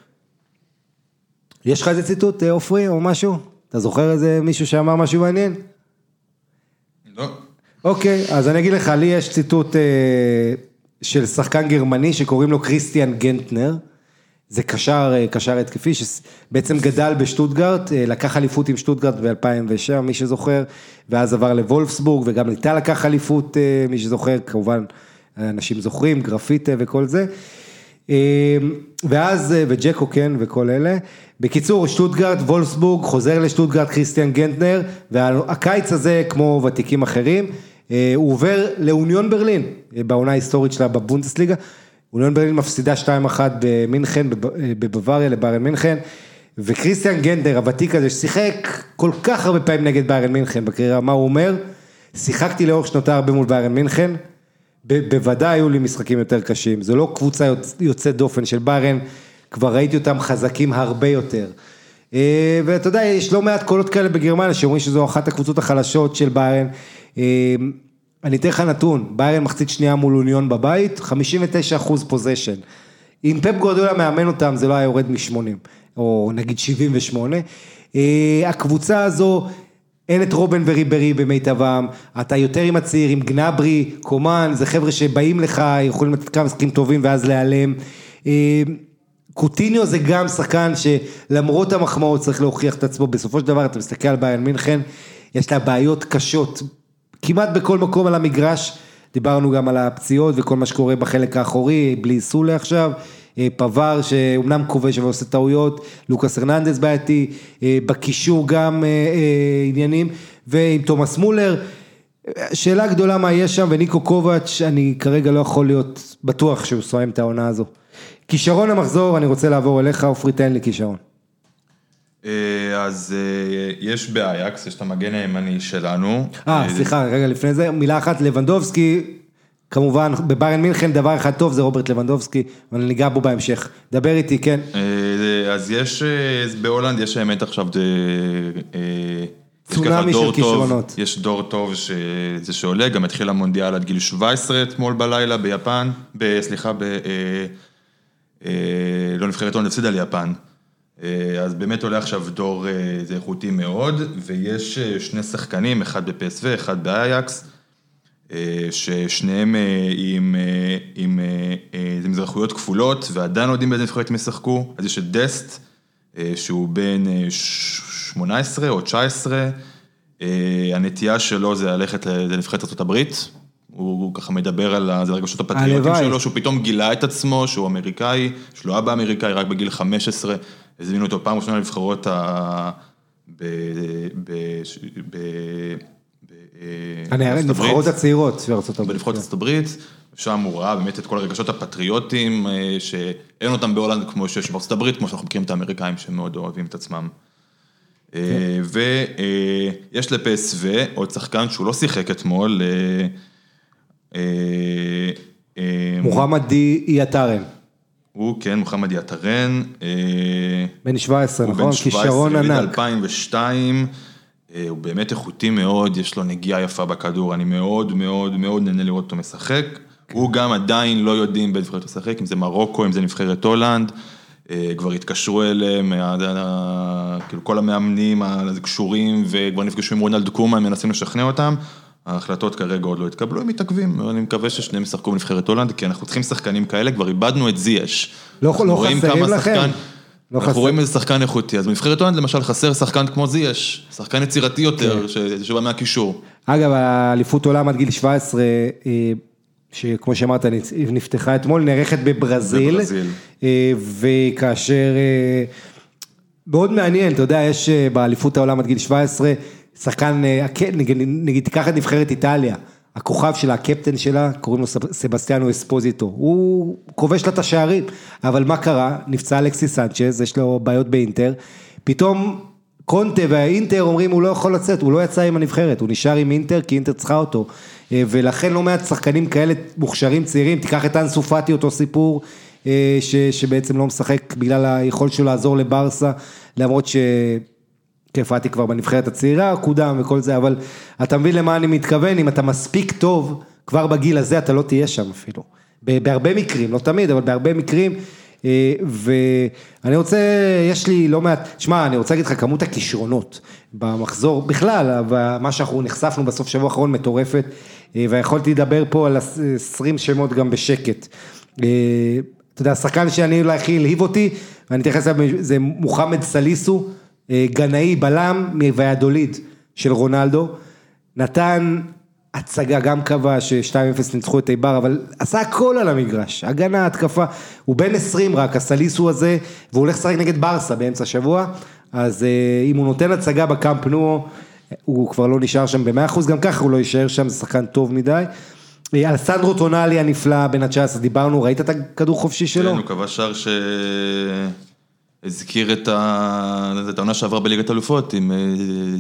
יש לך איזה ציטוט, אה, עופרי, או משהו? אתה זוכר איזה מישהו שאמר משהו מעניין? לא. אוקיי, אז אני אגיד לך, לי יש ציטוט אה, של שחקן גרמני שקוראים לו כריסטיאן גנטנר. זה קשר, אה, קשר התקפי, שבעצם גדל בשטוטגרט, אה, לקח אליפות עם שטוטגרט ב-2007, מי שזוכר, ואז עבר לוולפסבורג, וגם איתה לקח אליפות, מי שזוכר, כמובן. אנשים זוכרים, גרפיטה וכל זה. אמ, ואז, וג'קו כן וכל אלה. בקיצור, שטוטגרד, וולסבורג, חוזר לשטוטגרד כריסטיאן גנטנר, והקיץ הזה, כמו ותיקים אחרים, אה, הוא עובר לאוניון ברלין, אה, בעונה ההיסטורית שלה בבונדסליגה. אוניון ברלין מפסידה 2-1 במינכן, אה, בבוואריה לביירן מינכן, וכריסטיאן גנדר, הוותיק הזה, ששיחק כל כך הרבה פעמים נגד ביירן מינכן בקריירה, מה הוא אומר? שיחקתי לאורך שנותיי הרבה מול ביירן מינכן, בוודאי היו לי משחקים יותר קשים, זו לא קבוצה יוצאת דופן של ביירן, כבר ראיתי אותם חזקים הרבה יותר. אה, ואתה יודע, יש לא מעט קולות כאלה בגרמניה שאומרים שזו אחת הקבוצות החלשות של ביירן. אה, אני אתן לך נתון, ביירן מחצית שנייה מול אוניון בבית, 59 אחוז פוזיישן. אם פפ גורדולה מאמן אותם זה לא היה יורד מ-80, או נגיד 78. אה, הקבוצה הזו אין את רובן וריברי במיטבם, אתה יותר עם הצעיר, עם גנברי, קומן, זה חבר'ה שבאים לך, יכולים לתת כמה משחקים טובים ואז להיעלם. אה, קוטיניו זה גם שחקן שלמרות המחמאות צריך להוכיח את עצמו, בסופו של דבר אתה מסתכל על ביין מינכן, יש לה בעיות קשות, כמעט בכל מקום על המגרש, דיברנו גם על הפציעות וכל מה שקורה בחלק האחורי, בלי סולה עכשיו. אה, פבר שאומנם כובש ועושה טעויות, לוקאס הרננדס בעייתי, אה, בקישור גם אה, עניינים, ועם תומאס מולר. שאלה גדולה מה יש שם, וניקו קובץ', אני כרגע לא יכול להיות בטוח שהוא סיים את העונה הזו. כישרון המחזור, אני רוצה לעבור אליך, עופרי תן לי כישרון. אז יש באייקס, יש את המגן הימני שלנו. אה, סליחה, רגע לפני זה, מילה אחת, לבנדובסקי, כמובן, בביירן מינכן דבר אחד טוב זה רוברט לבנדובסקי, אבל ניגע בו בהמשך. דבר איתי, כן. אה, אז יש, אה, בהולנד יש האמת עכשיו, אה, צונאמי של כישרונות. יש דור טוב שזה שעולה, גם התחיל המונדיאל עד גיל 17 אתמול בלילה ביפן, סליחה, ב... לא נבחרת הולנד הפסידה ליפן. אז באמת עולה עכשיו דור, זה איכותי מאוד, ויש שני שחקנים, אחד בפסו, אחד באייקס. אה, ששניהם אה, עם, אה, עם, עם מזרחויות כפולות ועדיין לא יודעים באיזה נבחרת הם ישחקו, אז יש את דסט, שהוא בן 18 או 19, הנטייה שלו זה ללכת לנבחרת ארה"ב, הוא ככה מדבר על הרגשות הפטריוטיים שלו, שהוא פתאום גילה את עצמו, שהוא אמריקאי, יש לו אבא אמריקאי רק בגיל 15, הזמינו אותו פעם ראשונה לנבחרות ה... ב... ב... ב... הנבחרות הצעירות של הברית. בנבחרות ארצות הברית, שם הוא ראה באמת את כל הרגשות הפטריוטיים, אה, שאין אותם בהולנד כמו שיש הברית, כמו שאנחנו מכירים את האמריקאים שמאוד אוהבים את עצמם. אה, כן. ויש אה, לפסו עוד שחקן שהוא לא שיחק אתמול. מוחמד די איאטרן. הוא כן, מוחמד יעטרן. בן 17, נכון? כישרון ענק. הוא בן 17, 2002. אה, הוא באמת איכותי מאוד, יש לו נגיעה יפה בכדור, אני מאוד מאוד מאוד נהנה לראות אותו משחק. הוא גם עדיין לא יודעים באיזה נבחרת לשחק, אם זה מרוקו, אם זה נבחרת הולנד, אה, כבר התקשרו אליהם, כאילו כל המאמנים הקשורים, וכבר נפגשו עם רונלד קומה, הם מנסים לשכנע אותם. ההחלטות כרגע עוד לא התקבלו, הם מתעכבים, אני מקווה ששניהם ישחקו בנבחרת הולנד, כי אנחנו צריכים שחקנים כאלה, כבר איבדנו את זייש. לא, לא חסרים לכם? לא אנחנו חסר. רואים איזה שחקן איכותי, אז בנבחרת הולנד למשל חסר שחקן כמו זייש, שחקן יצירתי יותר, כן. שבא מהקישור. אגב, האליפות עולם עד גיל 17, שכמו שאמרת, נפתחה אתמול, נערכת בברזיל. בברזיל. אה, וכאשר, אה, מאוד מעניין, אתה יודע, יש אה, באליפות העולם עד גיל 17, שחקן, נגיד, נגיד תיקח את נבחרת איטליה, הכוכב שלה, הקפטן שלה, קוראים לו סבסטיאנו אספוזיטו, הוא כובש לה את השערים, אבל מה קרה? נפצע אלכסיס סנצ'ז, יש לו בעיות באינטר, פתאום קונטה והאינטר אומרים הוא לא יכול לצאת, הוא לא יצא עם הנבחרת, הוא נשאר עם אינטר כי אינטר צריכה אותו. אה, ולכן לא מעט שחקנים כאלה מוכשרים צעירים, תיקח את אנסו פאטי אותו סיפור, אה, ש, שבעצם לא משחק בגלל היכולת שלו לעזור לברסה, למרות ש... פאטי כבר בנבחרת הצעירה, קודם וכל זה, אבל אתה מבין למה אני מתכוון, אם אתה מספיק טוב, כבר בגיל הזה אתה לא תהיה שם אפילו. בהרבה מקרים, לא תמיד, אבל בהרבה מקרים. אה, ואני רוצה, יש לי לא מעט, שמע, אני רוצה להגיד לך, כמות הכישרונות במחזור, בכלל, מה שאנחנו נחשפנו בסוף שבוע האחרון מטורפת, אה, ויכולתי לדבר פה על 20 שמות גם בשקט. אה, אתה יודע, השחקן שאני אולי הכי הלהיב אותי, ואני אתייחס אליו, זה מוחמד סליסו, גנאי, בלם, מוויאדוליד של רונלדו, נתן הצגה גם קבע ש-2-0 ניצחו את איבר, אבל עשה הכל על המגרש, הגנה, התקפה, הוא בן 20 רק, הסליסו הזה, והוא הולך לשחק נגד ברסה באמצע השבוע, אז אה, אם הוא נותן הצגה בקאמפ נו, הוא כבר לא נשאר שם ב-100%, גם ככה הוא לא יישאר שם, זה שחקן טוב מדי. אה, אלסנדרו טונאלי הנפלא, בן ה-19, דיברנו, ראית את הכדור חופשי שלו? כן, הוא קבע שער ש... הזכיר את העונה שעברה בליגת אלופות עם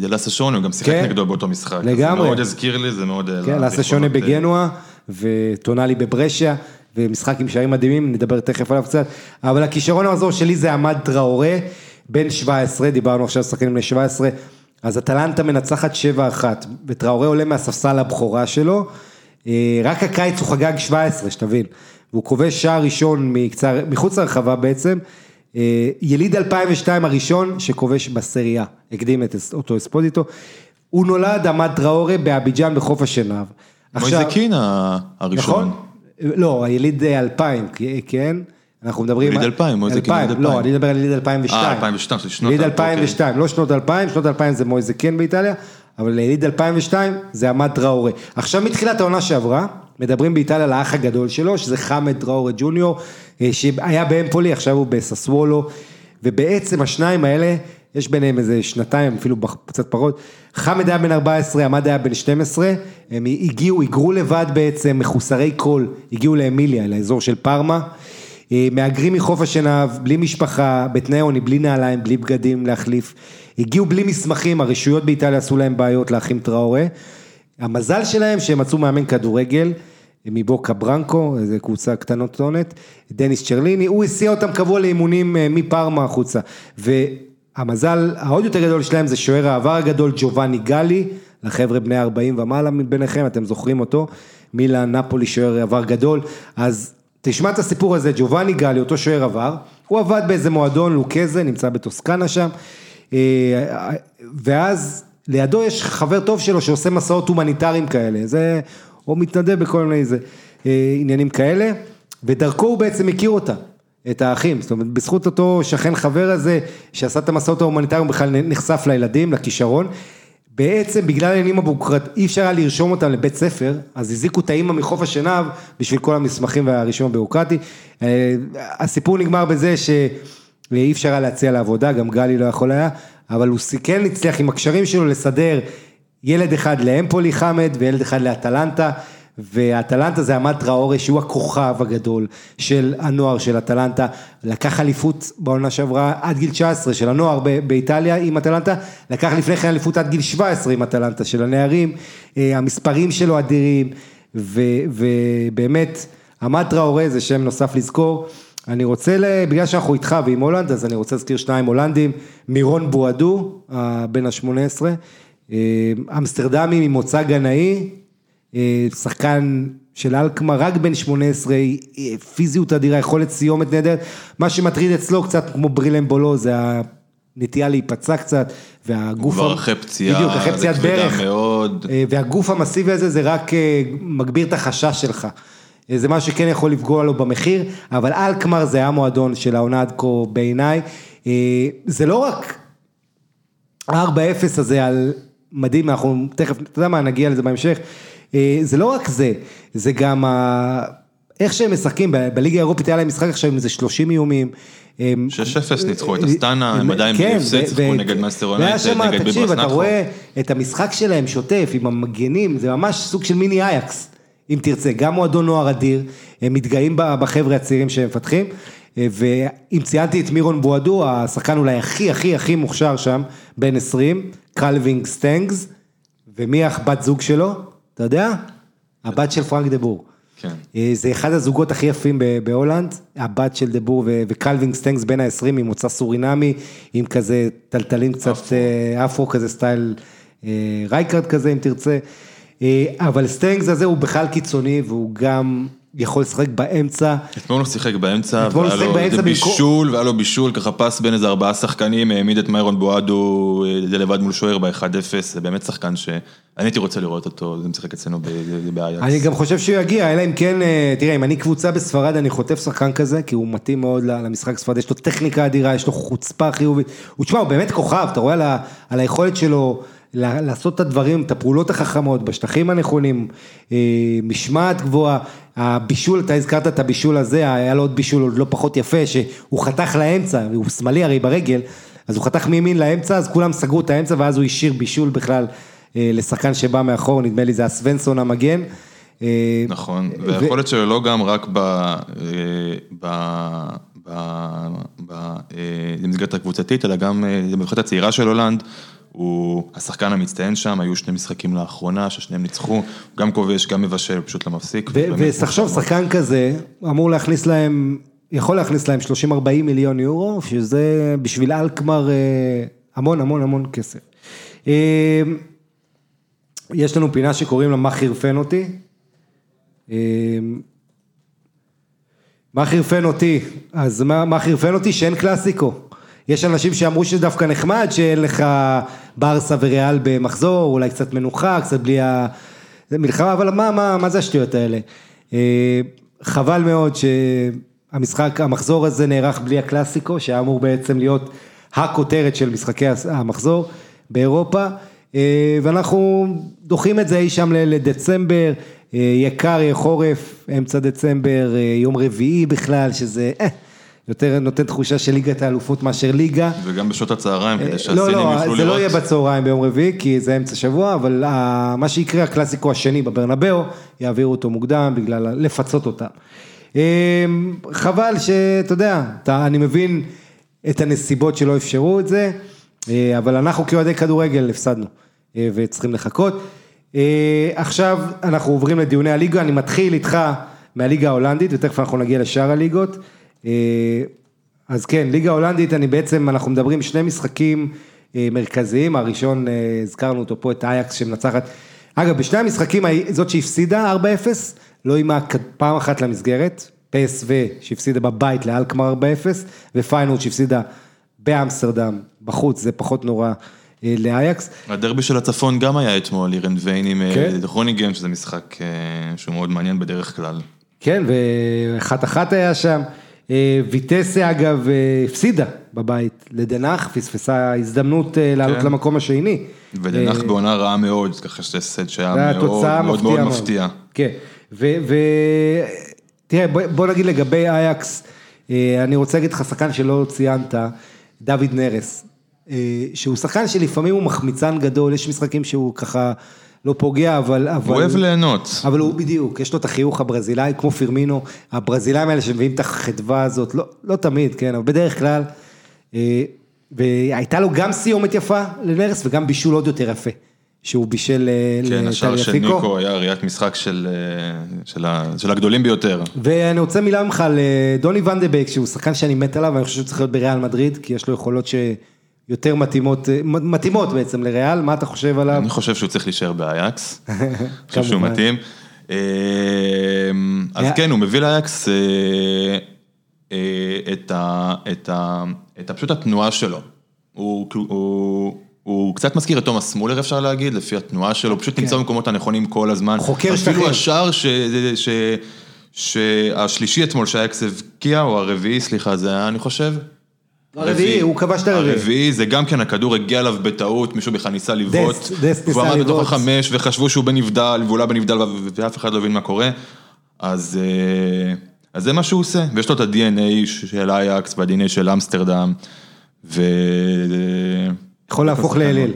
לאסה שוני, הוא גם שיחק כן, נגדו באותו משחק. לגמרי. זה מאוד הזכיר לי, זה מאוד... אה, כן, לאסה שוני בגנואה, וטונאלי בברשיה, ומשחק עם שערים מדהימים, נדבר תכף עליו קצת, אבל הכישרון המחזור שלי זה עמד טראורה, בן 17, דיברנו עכשיו שחקנים בני 17, אז אטלנטה מנצחת 7-1, וטראורה עולה מהספסל הבכורה שלו, אה, רק הקיץ הוא חגג 17, שתבין, והוא כובש שער ראשון מקצר, מחוץ לרחבה בעצם, יליד 2002 הראשון שכובש בסריה, הקדים את אותו אספוזיטו. הוא נולד, עמד טראורה באביג'אן בחוף השנהב. מויזה קין הראשון. נכון? לא, היליד 2000, כן? אנחנו מדברים... יליד 2000, מויזה קין יליד 2000. לא, אני מדבר על יליד 2002. אה, 2002, זה שנות... יליד 2002, לא שנות 2000, שנות 2000 זה מויזה קין באיטליה, אבל יליד 2002 זה עמד טראורה. עכשיו מתחילת העונה שעברה, מדברים באיטליה על האח הגדול שלו, שזה חמד טראורה ג'וניור, אה, שהיה באמפולי, עכשיו הוא בססוולו, ובעצם השניים האלה, יש ביניהם איזה שנתיים, אפילו קצת פחות, חמד היה בן 14, עמד היה בן 12, הם הגיעו, היגרו לבד בעצם, מחוסרי קול, הגיעו לאמיליה, לאזור של פארמה, אה, מהגרים מחוף השנהב, בלי משפחה, בתנאי עוני, בלי נעליים, בלי בגדים להחליף, הגיעו בלי מסמכים, הרשויות באיטליה עשו להם בעיות לאחים טראורה, המזל שלהם שהם מצאו מאמן כדורגל, מבוקה ברנקו, איזה קבוצה קטנות טונת, דניס צ'רליני, הוא הסיע אותם קבוע לאימונים אה, מפארמה החוצה. והמזל העוד יותר גדול שלהם זה שוער העבר הגדול ג'ובאני גלי, לחבר'ה בני 40 ומעלה מביניכם, אתם זוכרים אותו, מילה נפולי שוער עבר גדול, אז תשמע את הסיפור הזה, ג'ובאני גלי, אותו שוער עבר, הוא עבד באיזה מועדון לוקזה, נמצא בטוסקנה שם, אה, ואז לידו יש חבר טוב שלו שעושה מסעות הומניטריים כאלה, זה, או מתנדב בכל מיני זה, אה, עניינים כאלה, ודרכו הוא בעצם הכיר אותה, את האחים, זאת אומרת, בזכות אותו שכן חבר הזה, שעשה את המסעות ההומניטריים, בכלל נחשף לילדים, לכישרון, בעצם בגלל העניינים הבוקרת, אי אפשר היה לרשום אותם לבית ספר, אז הזיקו את האימא מחוף השנהב בשביל כל המסמכים והרישום הביורוקרטי. אה, הסיפור נגמר בזה שאי אפשר היה להציע לעבודה, גם גלי לא יכול היה, אבל הוא כן הצליח עם הקשרים שלו לסדר ילד אחד לאמפולי חמד וילד אחד לאטלנטה, ואטלנטה זה עמד טראורי שהוא הכוכב הגדול של הנוער של אטלנטה, לקח אליפות בעונה שעברה עד גיל 19 של הנוער באיטליה עם אטלנטה, לקח לפני כן אליפות עד גיל 17 עם אטלנטה של הנערים, אה, המספרים שלו אדירים, ו, ובאמת עמד טראורי זה שם נוסף לזכור. אני רוצה, בגלל שאנחנו איתך ועם הולנד, אז אני רוצה להזכיר שניים הולנדים, מירון בועדו, בן ה-18, אה, אמסטרדמי ממוצא גנאי, אה, שחקן של אלקמר, רק בן 18, פיזיות אדירה, יכולת סיומת נהדרת. מה שמטריד אצלו קצת כמו ברילם בולו זה הנטייה להיפצע קצת, והגוף... כבר אחרי פציעה, בדיוק, אחרי פציעת ברך. מאוד. אה, והגוף המסיבי הזה זה רק אה, מגביר את החשש שלך. אה, זה משהו שכן יכול לפגוע לו במחיר, אבל אלקמר זה היה מועדון של העונה עד כה בעיניי. אה, זה לא רק ה-4-0 הזה על מדהים, אנחנו תכף, אתה יודע מה, נגיע לזה בהמשך. אה, זה לא רק זה, זה גם ה... איך שהם משחקים, בליגה האירופית היה להם משחק עכשיו עם איזה 30 איומים. הם- 6-0 ניצחו את אסטנה, הם עדיין כן, בהפסד, שיחקו ו- נגד מאסטר והיה יונייטד, שם, נגד תקשיב, ביברס אתה. רואה את המשחק שלהם שוטף עם המגנים, זה ממש סוג של מיני אייקס, אם תרצה, גם מועדון נוער אדיר, הם מתגאים בחבר'ה הצעירים שהם מפתחים, אה, ואם ציינתי את מירון בועדו, השחקן אולי הכי הכי הכי מוכשר שם, בן 20, קלווינג סטנגס, ומי הבת זוג שלו? אתה יודע? הבת של פרנק דה בור. כן. אה, זה אחד הזוגות הכי יפים בהולנד, הבת של דה בור ו- וקלווין סטנגס בן ה-20 ממוצא סורינמי, עם כזה תלתלים קצת אה, אפרו כזה style אה, רייקרד כזה אם תרצה, אבל סטנגס הזה הוא בכלל קיצוני והוא גם יכול לשחק באמצע, אתמול הוא שיחק באמצע, והיה לו איזה בישול, והיה לו בישול, ככה pass בין איזה ארבעה שחקנים, העמיד את מיירון בועדו אה, לבד מול שוער ב-1-0, זה באמת שחקן שאני הייתי רוצה לראות אותו, זה משחק אצלנו באייקס. אני גם חושב שהוא יגיע, אלא אם כן, אה, תראה, אם אני קבוצה בספרד, אני חוטף שחקן כזה, כי הוא מתאים מאוד למשחק ספרד, יש לו טכניקה אדירה, יש לו חוצפה חיובית. הוא, תשמע, הוא באמת כוכב, אתה רואה על, היכולת שלו לעשות את הדברים, את הפעולות החכמות, בשטחים הנכונים, אה, משמעת גבוהה, הבישול, אתה הזכרת את הבישול הזה, היה לו עוד בישול עוד לא פחות יפה, שהוא חתך לאמצע, הוא שמאלי הרי ברגל, אז הוא חתך מימין לאמצע, אז כולם סגרו את האמצע, ואז הוא השאיר בישול בכלל אה, לשחקן שבא מאחור, נדמה לי זה הסוונסון המגן. אה, נכון, והיכולת שלו לא גם רק ב... אה, ב... במסגרת הקבוצתית, אלא גם במיוחד הצעירה של הולנד, הוא השחקן המצטיין שם, היו שני משחקים לאחרונה, ששניהם ניצחו, הוא גם כובש, גם מבשל, פשוט לא מפסיק. ותחשוב, שחקן כזה אמור להכניס להם, יכול להכניס להם 30-40 מיליון יורו, שזה בשביל אלקמר אה, המון המון המון כסף. אה, יש לנו פינה שקוראים לה מה חירפן אותי. אה, מה חירפן אותי? אז מה, מה חירפן אותי? שאין קלאסיקו. יש אנשים שאמרו שדווקא נחמד שאין לך ברסה וריאל במחזור, אולי קצת מנוחה, קצת בלי ה... זה מלחמה, אבל מה, מה, מה זה השטויות האלה? אה, חבל מאוד שהמשחק, המחזור הזה נערך בלי הקלאסיקו, שהיה אמור בעצם להיות הכותרת של משחקי המחזור באירופה, אה, ואנחנו דוחים את זה אי שם לדצמבר, אה, יהיה קר, יהיה חורף, אמצע דצמבר, יום רביעי בכלל, שזה יותר נותן תחושה של ליגת האלופות מאשר ליגה. וגם בשעות הצהריים, כדי לא, שהסינים לא, יוכלו לראות. זה לא יהיה בצהריים ביום רביעי, כי זה אמצע שבוע, אבל ה- מה שיקרה, הקלאסיקו השני בברנבאו, יעבירו אותו מוקדם בגלל לפצות אותם. אמ, חבל שאתה יודע, אתה, אני מבין את הנסיבות שלא אפשרו את זה, אה, אבל אנחנו כאוהדי כדורגל הפסדנו, אה, וצריכים לחכות. אה, עכשיו אנחנו עוברים לדיוני הליגה, אני מתחיל איתך מהליגה ההולנדית, ותכף אנחנו נגיע לשאר הליגות. אה, אז כן, ליגה הולנדית, אני בעצם, אנחנו מדברים שני משחקים אה, מרכזיים, הראשון, אה, הזכרנו אותו פה, את אייקס שמנצחת. אגב, בשני המשחקים, זאת שהפסידה 4-0, לא אימה פעם אחת למסגרת, PSV שהפסידה בבית לאלקמר 4-0, ופיינורד שהפסידה באמסטרדם, בחוץ, זה פחות נורא לאייקס. הדרבי של הצפון גם היה אתמול, אירן ויין עם כן. רוניגן, שזה משחק שהוא מאוד מעניין בדרך כלל. כן, ואחת אחת היה שם. אה, ויטסה אגב אה, הפסידה בבית לדנח, פספסה הזדמנות אה, לעלות כן. למקום השני. ודנח בעונה רעה מאוד, ככה שזה זה שהיה היה מאוד מאוד מפתיע. כן, ותראה, בוא, נגיד לגבי אייקס, אני רוצה להגיד לך שחקן שלא ציינת, דוד נרס, שהוא שחקן שלפעמים הוא מחמיצן גדול, יש משחקים שהוא ככה לא פוגע, אבל... אבל... הוא אוהב ליהנות. אבל הוא בדיוק, יש לו את החיוך הברזילאי, כמו פירמינו, הברזילאים האלה שמביאים את החדווה הזאת, לא, לא תמיד, כן, אבל בדרך כלל, אה, והייתה לו גם סיומת יפה לנרס וגם בישול עוד יותר יפה, שהוא בישל אה, כן, השער של. ניקו היה ראיית משחק של, אה, של, ה- של הגדולים ביותר. ואני רוצה מילה ממך על אה, דוני בייק, שהוא שחקן שאני מת עליו, ואני חושב שהוא צריך להיות בריאל מדריד, כי יש לו יכולות שיותר מתאימות, אה, מתאימות בעצם לריאל, מה אתה חושב עליו? אני חושב שהוא צריך להישאר באייקס, אני חושב שהוא. מתאים. אז היה- כן, הוא מביא לאייקס אה, אה, את פשוט התנועה שלו. הוא, קצת מזכיר את תומאס מולר אפשר להגיד, לפי התנועה שלו, הוא פשוט נמצא במקומות הנכונים כל הזמן. חוקר שטחים. אפילו השער ש... ש... שהשלישי אתמול שהאקס הבקיע, או הרביעי, סליחה, זה היה, אני חושב. הרביעי, הוא כבש את הרביעי. הרביעי, זה גם כן, הכדור הגיע אליו בטעות, מישהו בכלל ניסה לבעוט. דסט, דסט ניסה והוא עמד בתוך לבעוט. החמש, וחשבו שהוא בנבדל, והוא לא בנבדל, ואף אחד לא הבין מה קורה. אז, אה, אז זה מה שהוא עושה, ויש לו את ה-DNA של אייקס וה-DNA של אמסטרדם, ו... יכול להפוך לאליל.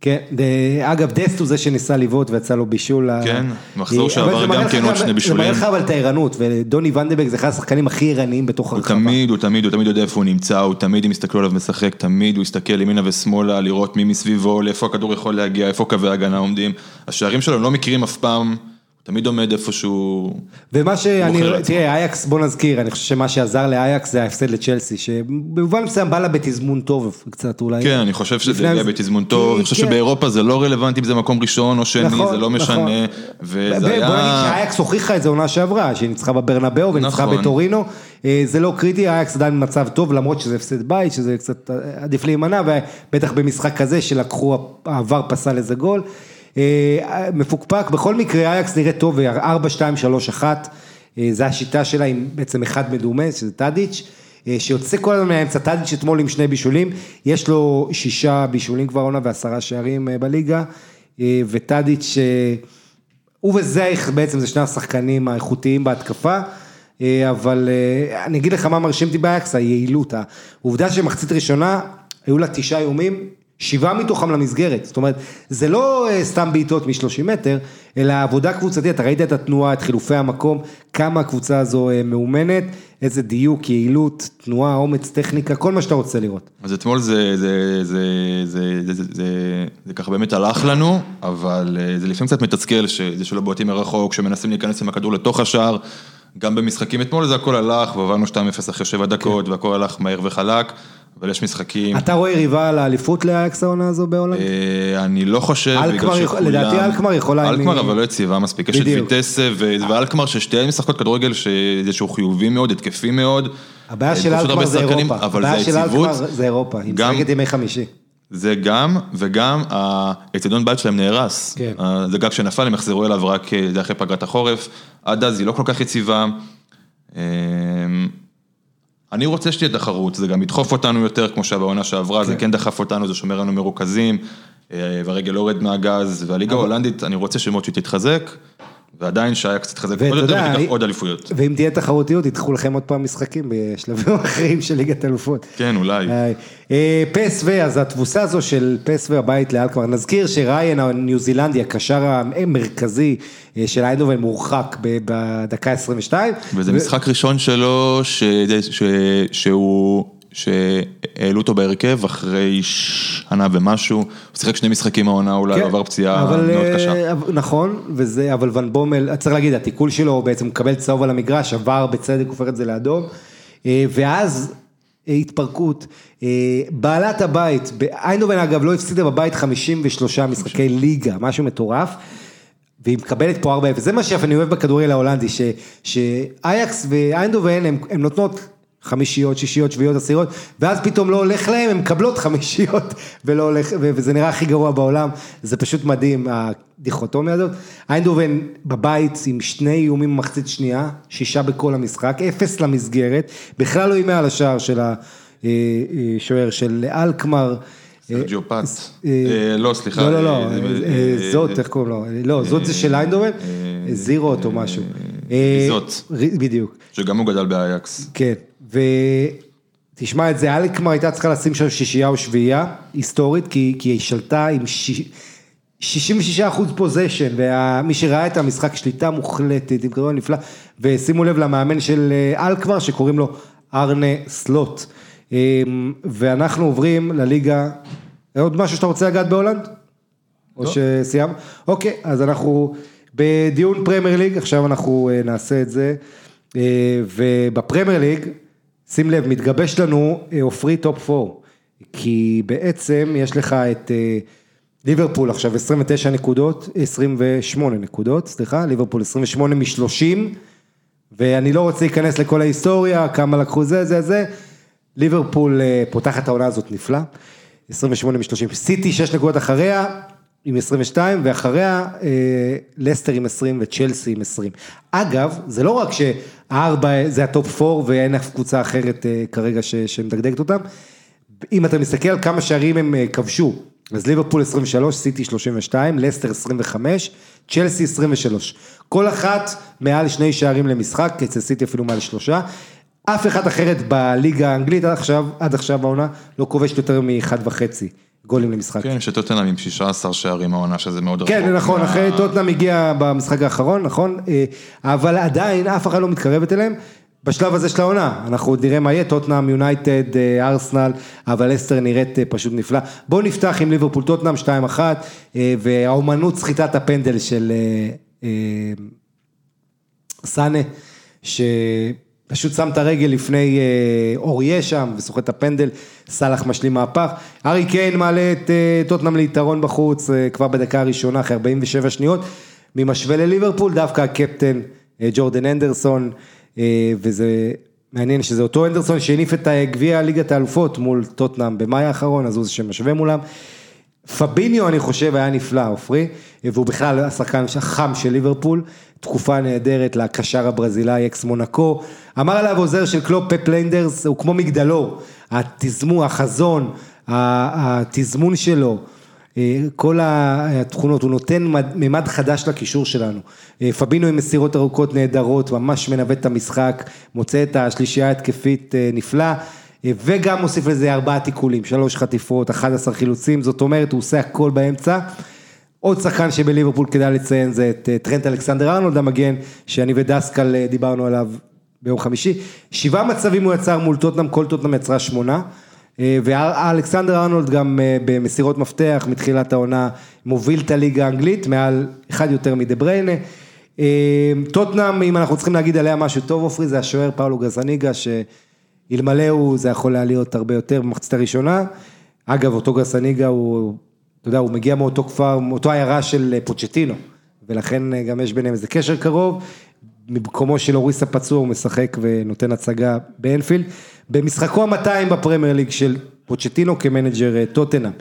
כן, ד- אגב דסט הוא זה שניסה לבעוט ויצא לו בישול. כן, מחזור אה, שעבר זה גם כן עוד שני זה בישולים. מראה לך אבל את הערנות, ודוני ונדבק זה אחד השחקנים הכי ערניים בתוך הוא הרחבה. תמיד, הוא תמיד, הוא תמיד יודע איפה הוא נמצא, הוא תמיד, אם יסתכלו עליו משחק, תמיד הוא יסתכל ימינה ושמאלה, לראות מי מסביבו, לאיפה הכדור יכול להגיע, איפה קווי ההגנה עומדים. השערים שלו הם לא מכירים אף פעם, הוא תמיד עומד איפשהו... ומה שאני. תראה, אייקס, בוא נזכיר, אני חושב שמה שעזר לאייקס זה ההפסד לצ'לסי, שבמובן מסוים בא לה בתזמון טוב קצת אולי. כן, אני חושב שזה זה- בתזמון טוב, אני חושב כן. שבאירופה זה לא רלוונטי אם זה מקום ראשון או שני, נכון, זה לא נכון. משנה, ב- וזה בוא נגיד היה... שאייקס הוכיחה את זה עונה שעברה, שהיא ניצחה בברנבאו וניצחה נכון. בטורינו, אה, זה לא קריטי, אייקס עדיין במצב טוב למרות שזה הפסד בית, שזה קצת עדיף להימנע, ובטח במשחק כזה שלקחו, העבר פסל איזה גול. אה, מפוקפק, בכל מקרה אייקס נראה טוב, 4, 2, 3, 1, אה, זה השיטה שלה עם בעצם אחד מדומה, שזה טאדיץ'. אה, שיוצא כל הזמן מהאמצע, טאדיץ' אתמול עם שני בישולים, יש לו שישה בישולים כבר עונה ועשרה שערים אה, בליגה, וטאדיץ' הוא וזייך בעצם זה שני השחקנים האיכותיים בהתקפה, אבל אני אגיד לך מה מרשים אותי באייקס, היעילות, העובדה שמחצית ראשונה, היו לה תשעה איומים, שבעה מתוכם למסגרת, זאת אומרת, זה לא אה, סתם בעיטות מ-30 מטר, אלא עבודה קבוצתית, אתה ראית את התנועה, את חילופי המקום, כמה הקבוצה הזו אה, מאומנת, איזה דיוק, יעילות, תנועה, אומץ, טכניקה, כל מה שאתה רוצה לראות. אז אתמול זה, זה, זה, זה, זה, זה, זה, זה ככה באמת הלך לנו, אבל אה, זה לפעמים קצת מתסכל שזה שלא בועטים מרחוק, שמנסים להיכנס עם הכדור לתוך השער, גם במשחקים אתמול זה הכל הלך, והובלנו 2-0 אחרי 7 דקות, והכל הלך מהר וחלק, אבל יש משחקים, אתה רואה יריבה לאליפות לאייקס העונה הזו בהולנד? אה, אני לא חושב, בגלל שכולם- לדעתי אלקמר יכולה, אלקמר אבל לא יציבה מספיק, יש את. ויטסה ואלקמר ששתיהן משחקות כדורגל שהוא חיובי מאוד, התקפי מאוד. הבעיה אה, של אלקמר זה אירופה, הבעיה של. אלקמר זה אירופה, היא משחקת ימי חמישי. זה גם, וגם האצטדיון בית שלהם נהרס. כן. אה, זה גג שנפל, הם יחזרו אליו רק אחרי פגרת החורף. עד אז היא לא כל כך יציבה. אני רוצה שתהיה תחרות, זה גם ידחוף אותנו יותר, כמו שהיה בעונה שעברה, זה כן. דחף אותנו, זה שומר לנו מרוכזים, אה, והרגל לא יורד מהגז, והליגה ההולנדית, אני רוצה שהיא תתחזק, ועדיין שאייקס תתחזק ואתה עוד יותר ותיקח עוד אליפויות. ואם תהיה תחרותיות, ידחו לכם עוד פעם משחקים בשלבים אחרים של ליגת אלופות. כן, אולי. אה, אה, פס ו, אז התבוסה הזו של פס והבית לאלקמר, נזכיר שריין הניו זילנדי, הקשר המרכזי אה, של איינדובן מורחק בדקה 22. וזה משחק ראשון שלו. שהוא, שהעלו אותו בהרכב אחרי שנה ומשהו, הוא שיחק שני משחקים העונה, אולי כן, עבר פציעה אבל, מאוד אה, קשה. נכון, וזה, אבל ון בומל, צריך להגיד, התיקול שלו, הוא בעצם מקבל צהוב על המגרש, עבר בצדק, הופך את זה לאדום, אה, ואז אה, התפרקות. בעלת הבית, איינדובן אגב לא הפסידה בבית 53 משחקי ליגה, משהו מטורף. והיא מקבלת פה 4-0, זה מה שאני אוהב בכדורגל ההולנדי, שאייקס ואיינדובן הן נותנות חמישיות, שישיות, שביעיות, עשיריות, ואז פתאום לא הולך להם, הן מקבלות חמישיות, ולא הולך, וזה נראה הכי גרוע בעולם, זה פשוט מדהים, הדיכוטומיה הזאת. איינדובן בבית עם שני איומים במחצית שנייה, שישה בכל המשחק, אפס למסגרת, בכלל לא אימה על השער של השוער של אלקמר. סרג'יו פאט. אה, אה, לא, סליחה. לא, לא, לא, אה, אה, אה, זאת, איך קוראים לו? לא, זאת זה של איינדובן, זירות או משהו. אה, זאת. בדיוק, שגם הוא גדל באייקס. כן. ותשמע את זה, אלקמר הייתה צריכה לשים שם שישייה או שביעייה, היסטורית, כי כי היא שלטה עם שיש- 66 אחוז פוזיישן, ומי שראה את המשחק שליטה מוחלטת, עם כדורגל נפלא, ושימו לב למאמן של אה, אלקמר שקוראים לו ארנה סלוט. אה, ואנחנו עוברים לליגה, עוד משהו שאתה רוצה לגעת בהולנד? או שסיימת? אוקיי, אז אנחנו בדיון פרמייר ליג, עכשיו אנחנו אה, נעשה את זה, אה, ובפרמייר ליג, שים לב, מתגבש לנו אה, עופרי top 4, כי בעצם יש לך את אה, ליברפול עכשיו 29 נקודות, 28 נקודות, סליחה, ליברפול 28 מ-30, ואני לא רוצה להיכנס לכל ההיסטוריה, כמה לקחו זה, זה, זה. ליברפול אה, פותחת העונה הזאת נפלא, 28 מ-30, סיטי 6 נקודות אחריה, עם 22, ואחריה אה, לסטר עם 20 וצ'לסי עם 20. אגב, זה לא רק שהארבע זה ה top 4 ואין אף קבוצה אחרת אה, כרגע שמדגדגת אותם, אם אתה מסתכל על כמה שערים הם אה, כבשו, אז ליברפול 23, סיטי 32, לסטר 25, צ'לסי 23. כל אחת מעל שני שערים למשחק, אצל סיטי אפילו מעל שלושה. אף אחת אחרת בליגה האנגלית עד עכשיו, עד עכשיו בעונה, לא כובשת יותר מאחד וחצי גולים למשחק. כן, שטוטנאם עם 16 שערים העונה, שזה מאוד רחוק. כן, נכון, מה- אחרי טוטנאם הגיע במשחק האחרון, נכון? אה, אבל עדיין אף אחד לא מתקרבת אליהם. בשלב הזה של העונה, אנחנו עוד נראה מה יהיה, טוטנאם, יונייטד, אה, ארסנל, אבל אסטר נראית אה, פשוט נפלא. בואו נפתח עם ליברפול טוטנאם 2-1, אה, והאומנות סחיטת הפנדל של סאנה, שפשוט שם את הרגל לפני אוריה שם וסוחט את הפנדל, סאלח משלים מהפך. ארי קיין מעלה את אה, טוטנאם ליתרון בחוץ אה, כבר בדקה הראשונה, אחרי 47 שניות, מי משווה לליברפול? דווקא הקפטן אה, ג'ורדן אנדרסון, וזה מעניין שזה אותו אנדרסון שהניף את גביע ליגת האלופות מול טוטנאם במאי האחרון, אז הוא זה שמשווה מולם. פביניו אני חושב היה נפלא, עופרי, והוא בכלל השחקן החם של ליברפול, תקופה נהדרת לקשר הברזילאי אקס מונקו, אמר עליו עוזר של קלופ פפ ליינדרס, הוא כמו מגדלור, התזמון, החזון, התזמון שלו, אה, כל התכונות, הוא נותן מימד חדש לקישור שלנו. אה, פביניו עם מסירות ארוכות נהדרות, ממש מנווט את המשחק, מוצא את השלישייה ההתקפית אה, נפלא. וגם מוסיף לזה ארבעה תיקולים, שלוש חטיפות, 11 חילוצים, זאת אומרת הוא עושה הכל באמצע. עוד שחקן שבליברפול כדאי לציין זה את טרנט אלכסנדר ארנולד המגן, שאני ודסקל דיברנו עליו ביום חמישי. שבעה מצבים הוא יצר מול טוטנאם, כל טוטנאם יצרה שמונה. אה, ואלכסנדר ארנולד גם אה, במסירות מפתח מתחילת העונה מוביל את הליגה האנגלית, מעל אחד יותר מדה בריינה. אה, טוטנאם, אם אנחנו צריכים להגיד עליה משהו טוב, עופרי, זה השוער פאולו גזניגה, שאלמלא הוא, זה יכול היה להיות הרבה יותר במחצית הראשונה. אגב, אותו גזניגה הוא, אתה יודע, הוא מגיע מאותו כפר, מאותו עיירה של פוצ'טינו, ולכן גם יש ביניהם איזה קשר קרוב. במקומו של יוריס הפצוע הוא משחק ונותן הצגה באנפילד. במשחקו ה-200 בפרמייר ליג של פוצ'טינו כמנג'ר אה, טוטנאם.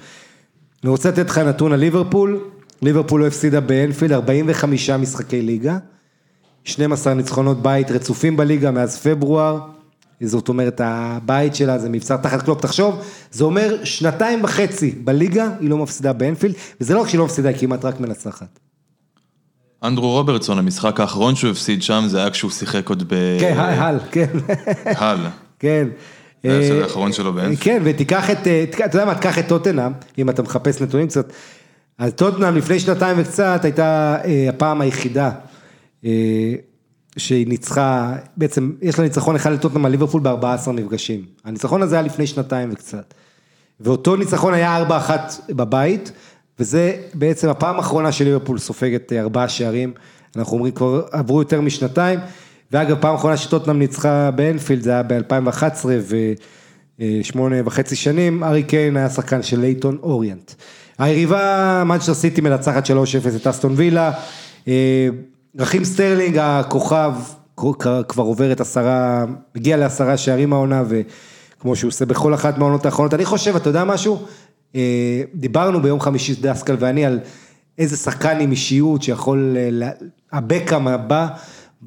אני רוצה לתת לך נתון על ליברפול, ליברפול לא הפסידה באנפילד 45 משחקי ליגה, 12 ניצחונות בית רצופים בליגה מאז פברואר, זאת אומרת הבית שלה זה מבצר תחת קלופ, תחשוב, זה אומר שנתיים וחצי בליגה היא לא מפסידה באנפילד, וזה לא רק שהיא לא מפסידה, היא כמעט רק מנצחת. אנדרו רוברטסון, המשחק האחרון שהוא הפסיד שם, זה היה כשהוא שיחק עוד ב... כן, הל, כן, הל. כן. זה ההפסד אה, האחרון שלו באנפילד. כן, ותיקח את, אה, אתה יודע מה, תקח את טוטנאם, אם אתה מחפש נתונים קצת, אז טוטנאם לפני שנתיים וקצת הייתה אה, הפעם היחידה שהיא ניצחה, בעצם יש לה ניצחון אחד לטוטנאם על ליברפול ב-14 מפגשים. הניצחון הזה היה לפני שנתיים וקצת. ואותו ניצחון היה 4-1 בבית, וזה בעצם הפעם האחרונה שליברפול סופגת אה, ארבעה שערים, אנחנו אומרים כבר עברו יותר משנתיים, ואגב פעם אחרונה שטוטנאם ניצחה באנפילד זה היה ב-2011 ושמונה וחצי שנים, הארי קיין היה שחקן של לייטון אוריינט. היריבה מנצ'סטר סיטי מנצחת 3-0 את אסטון וילה, אה, רחים סטרלינג הכוכב כבר עובר את עשרה, מגיע לעשרה שערים העונה וכמו שהוא עושה בכל אחת מהעונות האחרונות, אני חושב, אתה יודע משהו? אה, דיברנו ביום חמישי דסקל ואני על איזה שחקן עם אישיות שיכול, אה, הבקאם הבא,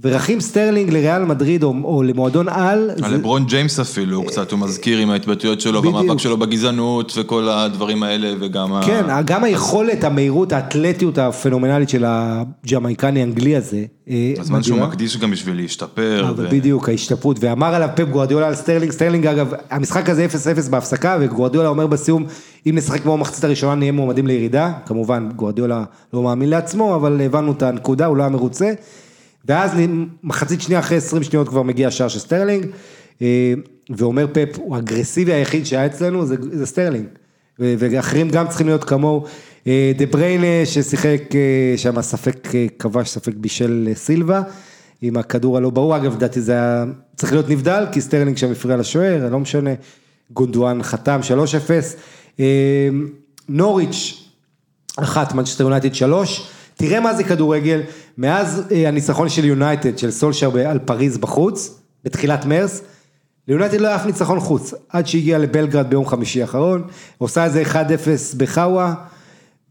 ורחים סטרלינג לריאל מדריד או, או למועדון על, זה- לברון ג'יימס אפילו, הוא קצת, הוא מזכיר עם ההתבטאויות שלו. והמאבק שלו בגזענות וכל הדברים האלה, וגם ה... כן, גם היכולת, המהירות, האתלטיות הפנומנלית של הג'מייקני האנגלי הזה. אה, הזמן שהוא מדהימה. מקדיש גם בשביל להשתפר. ו- בדיוק, ההשתפרות, ואמר עליו פפ גוארדיולה על סטרלינג, סטרלינג אגב, המשחק הזה 0-0 בהפסקה, וגוארדיולה אומר בסיום, אם נשחק כמו המחצית הראשונה נהיה מועמדים לירידה, כמובן גוארדיולה לא מאמין לעצמו, אבל הבנו את הנקודה, הוא לא היה מרוצה, ואז מחצית שנייה אחרי 20 שניות כבר מגיע השער של סטרלינג, אה, ואומר פפ, הוא האגרסיבי היחיד שהיה אצלנו, זה, זה סטרלינג, ואחרים גם צריכים להיות כמוהו, אה, דה בריינה ששיחק אה, שם ספק כבש, ספק בישל סילבה, עם הכדור הלא ברור, אגב לדעתי זה היה צריך להיות נבדל, כי סטרלינג שם הפריע לשוער, לא משנה, גונדואן חתם 3-0, אה, נוריץ' אחת, מנצ'סטר יונייטד שלוש, תראה מה זה כדורגל, מאז אה, הניצחון של יונייטד, של סולשר על פריז בחוץ, בתחילת מרס, ליונייטד לא היה אף ניצחון חוץ, עד שהגיע לבלגרד ביום חמישי האחרון, עושה איזה 1-0 בחאווה,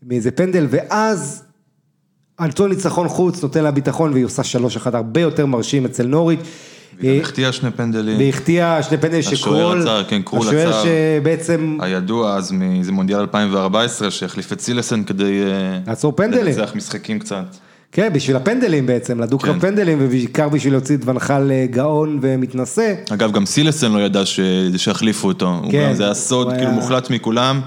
מאיזה פנדל, ואז על אותו ניצחון חוץ נותן לה ביטחון והיא עושה 3-1 הרבה יותר מרשים אצל נוריץ'. והיא אה, גם החטיאה שני פנדלים. והחטיאה שני פנדלים השוער שקרול, עצר, כן, קרול השוער עצר. שבעצם הידוע אז מאיזה מונדיאל 2014, שהחליף את סילסן כדי... אה, לעצור פנדלים. לנצח משחקים קצת. כן, בשביל הפנדלים בעצם, לדוק כן. בפנדלים, ובעיקר בשביל להוציא את ונחל אה, גאון ומתנשא. אגב, גם סילסן לא ידע ש- שהחליפו אותו. כן, זה היה סוד כאילו היה- מוחלט מכולם,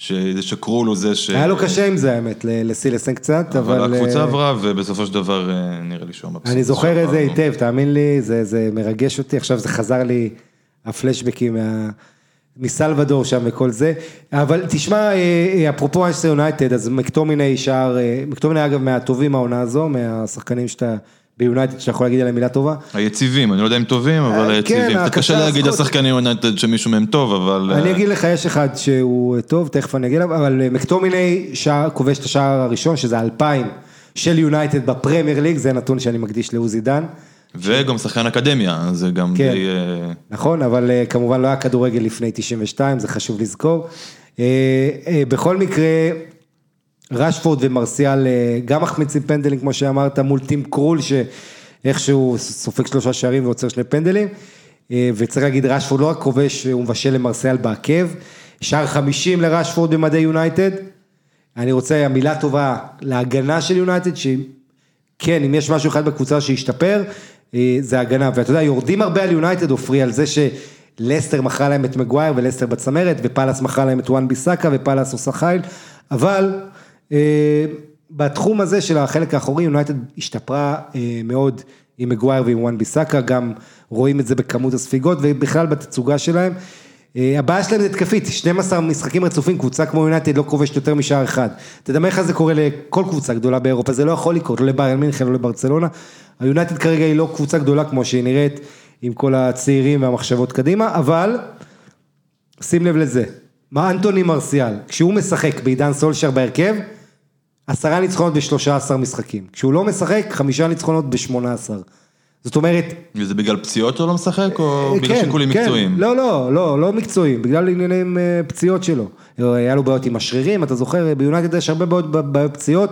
ש- שקרול הוא זה ש... היה לו קשה עם זה האמת, לסילסן קצת, אבל... אבל הקבוצה אה, עברה, ובסופו של דבר אה, נראה לי שהוא מבסוט. אני זוכר את זה. היטב, תאמין לי, זה, זה מרגש אותי, עכשיו זה חזר לי, הפלשבקים מה, מסלבדור שם וכל זה, אבל תשמע, אה, אפרופו אייסטר יונייטד, אז מקטומיני שער, מקטומיני אגב מהטובים העונה הזו, מהשחקנים שאתה, ביונייטד שאתה יכול להגיד עליהם מילה טובה. היציבים, אני לא יודע אם טובים, אבל אה, היציבים. כן, קשה להגיד. לשחקנים יונייטד שמישהו מהם טוב, אבל... אני אה, אגיד לך, יש אחד שהוא טוב, תכף אני אגיד אבל אה, מקטומיני כובש את השער הראשון, שזה אלפיים של יונייטד בפרמייר ליג, זה נתון שאני מקדיש לעוזי דן. וגם שחקן אקדמיה, זה גם כן. די... אה, נכון, אבל אה, כמובן לא היה כדורגל לפני 92, זה חשוב לזכור. אה, אה, בכל מקרה, רשפורד ומרסיאל אה, גם מחמיצים פנדלים, כמו שאמרת, מול טים קרול, שאיכשהו סופג שלושה שערים ועוצר שני פנדלים. אה, וצריך להגיד, רשפורד לא רק כובש, הוא מבשל למרסיאל בעקב. שער 50 לרשפורד במדי יונייטד. אני רוצה מילה טובה להגנה של יונייטד, שכן, אם יש משהו אחד בקבוצה שהשתפר, אה, זה הגנה. ואתה יודע, יורדים הרבה על יונייטד, עופרי, על זה שלסטר מכרה להם את מגווייר ולסטר בצמרת, ופאלאס מכרה להם את וואן ביסאקה, ופאלאס עושה חיל, אבל בתחום הזה של החלק האחורי, יונייטד השתפרה אה, מאוד עם מגווייר ועם וואן ביסאקה, גם רואים את זה בכמות הספיגות, ובכלל בתצוגה שלהם. אה, הבעיה שלהם זה התקפית, 12 משחקים רצופים, קבוצה כמו יונייטד לא כובשת יותר משער אחד. תדמיין איך זה קורה לכל קבוצה גדולה באירופה, זה לא יכול לקרות, לא לביירן מינכן, לא לברצלונה. היונייטד כרגע היא לא קבוצה גדולה כמו שהיא נראית, עם כל הצעירים והמחשבות קדימה, אבל שים לב לזה, מה אנטוני מרסיאל, כשהוא משחק בעידן סולשר בהרכב, עשרה ניצחונות בשלושה עשר משחקים. כשהוא לא משחק, חמישה ניצחונות בשמונה עשר. זאת אומרת, וזה בגלל פציעות הוא לא משחק, או אה, בגלל כן, שיקולים כן. מקצועיים? לא, לא, לא, לא מקצועיים, בגלל עניינים אה, פציעות שלו. היה לו בעיות עם השרירים, אתה זוכר, ביונייטד יש הרבה בעיות ב- בעיות פציעות.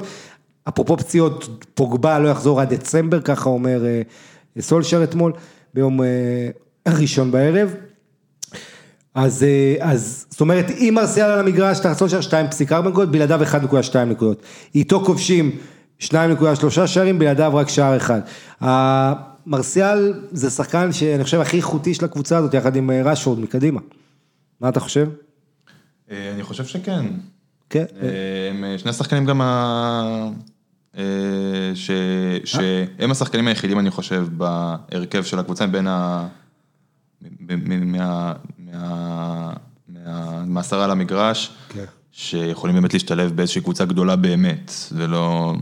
אפרופו פציעות, פוגבה לא יחזור עד דצמבר, ככה אומר אה, סולשר אתמול, ביום ראשון בערב. אז, אה, אז זאת אומרת, אם מרסיאל על המגרש, תחת סולשר 2.4 נקודות, בלעדיו 1.2 נקודות. איתו כובשים 2.3 שערים, בלעדיו רק שער אחד. מרסיאל זה שחקן שאני חושב הכי איכותי של הקבוצה הזאת, יחד עם אה, רשפורד מקדימה. מה אתה חושב? אה, אני חושב שכן. כן. הם שני שחקנים גם ה... ש... שהם השחקנים היחידים, אני חושב, בהרכב של הקבוצה, בין ה... מה... מה... מה... מהעשרה למגרש, כן. שיכולים באמת להשתלב באיזושהי קבוצה גדולה באמת, ולא...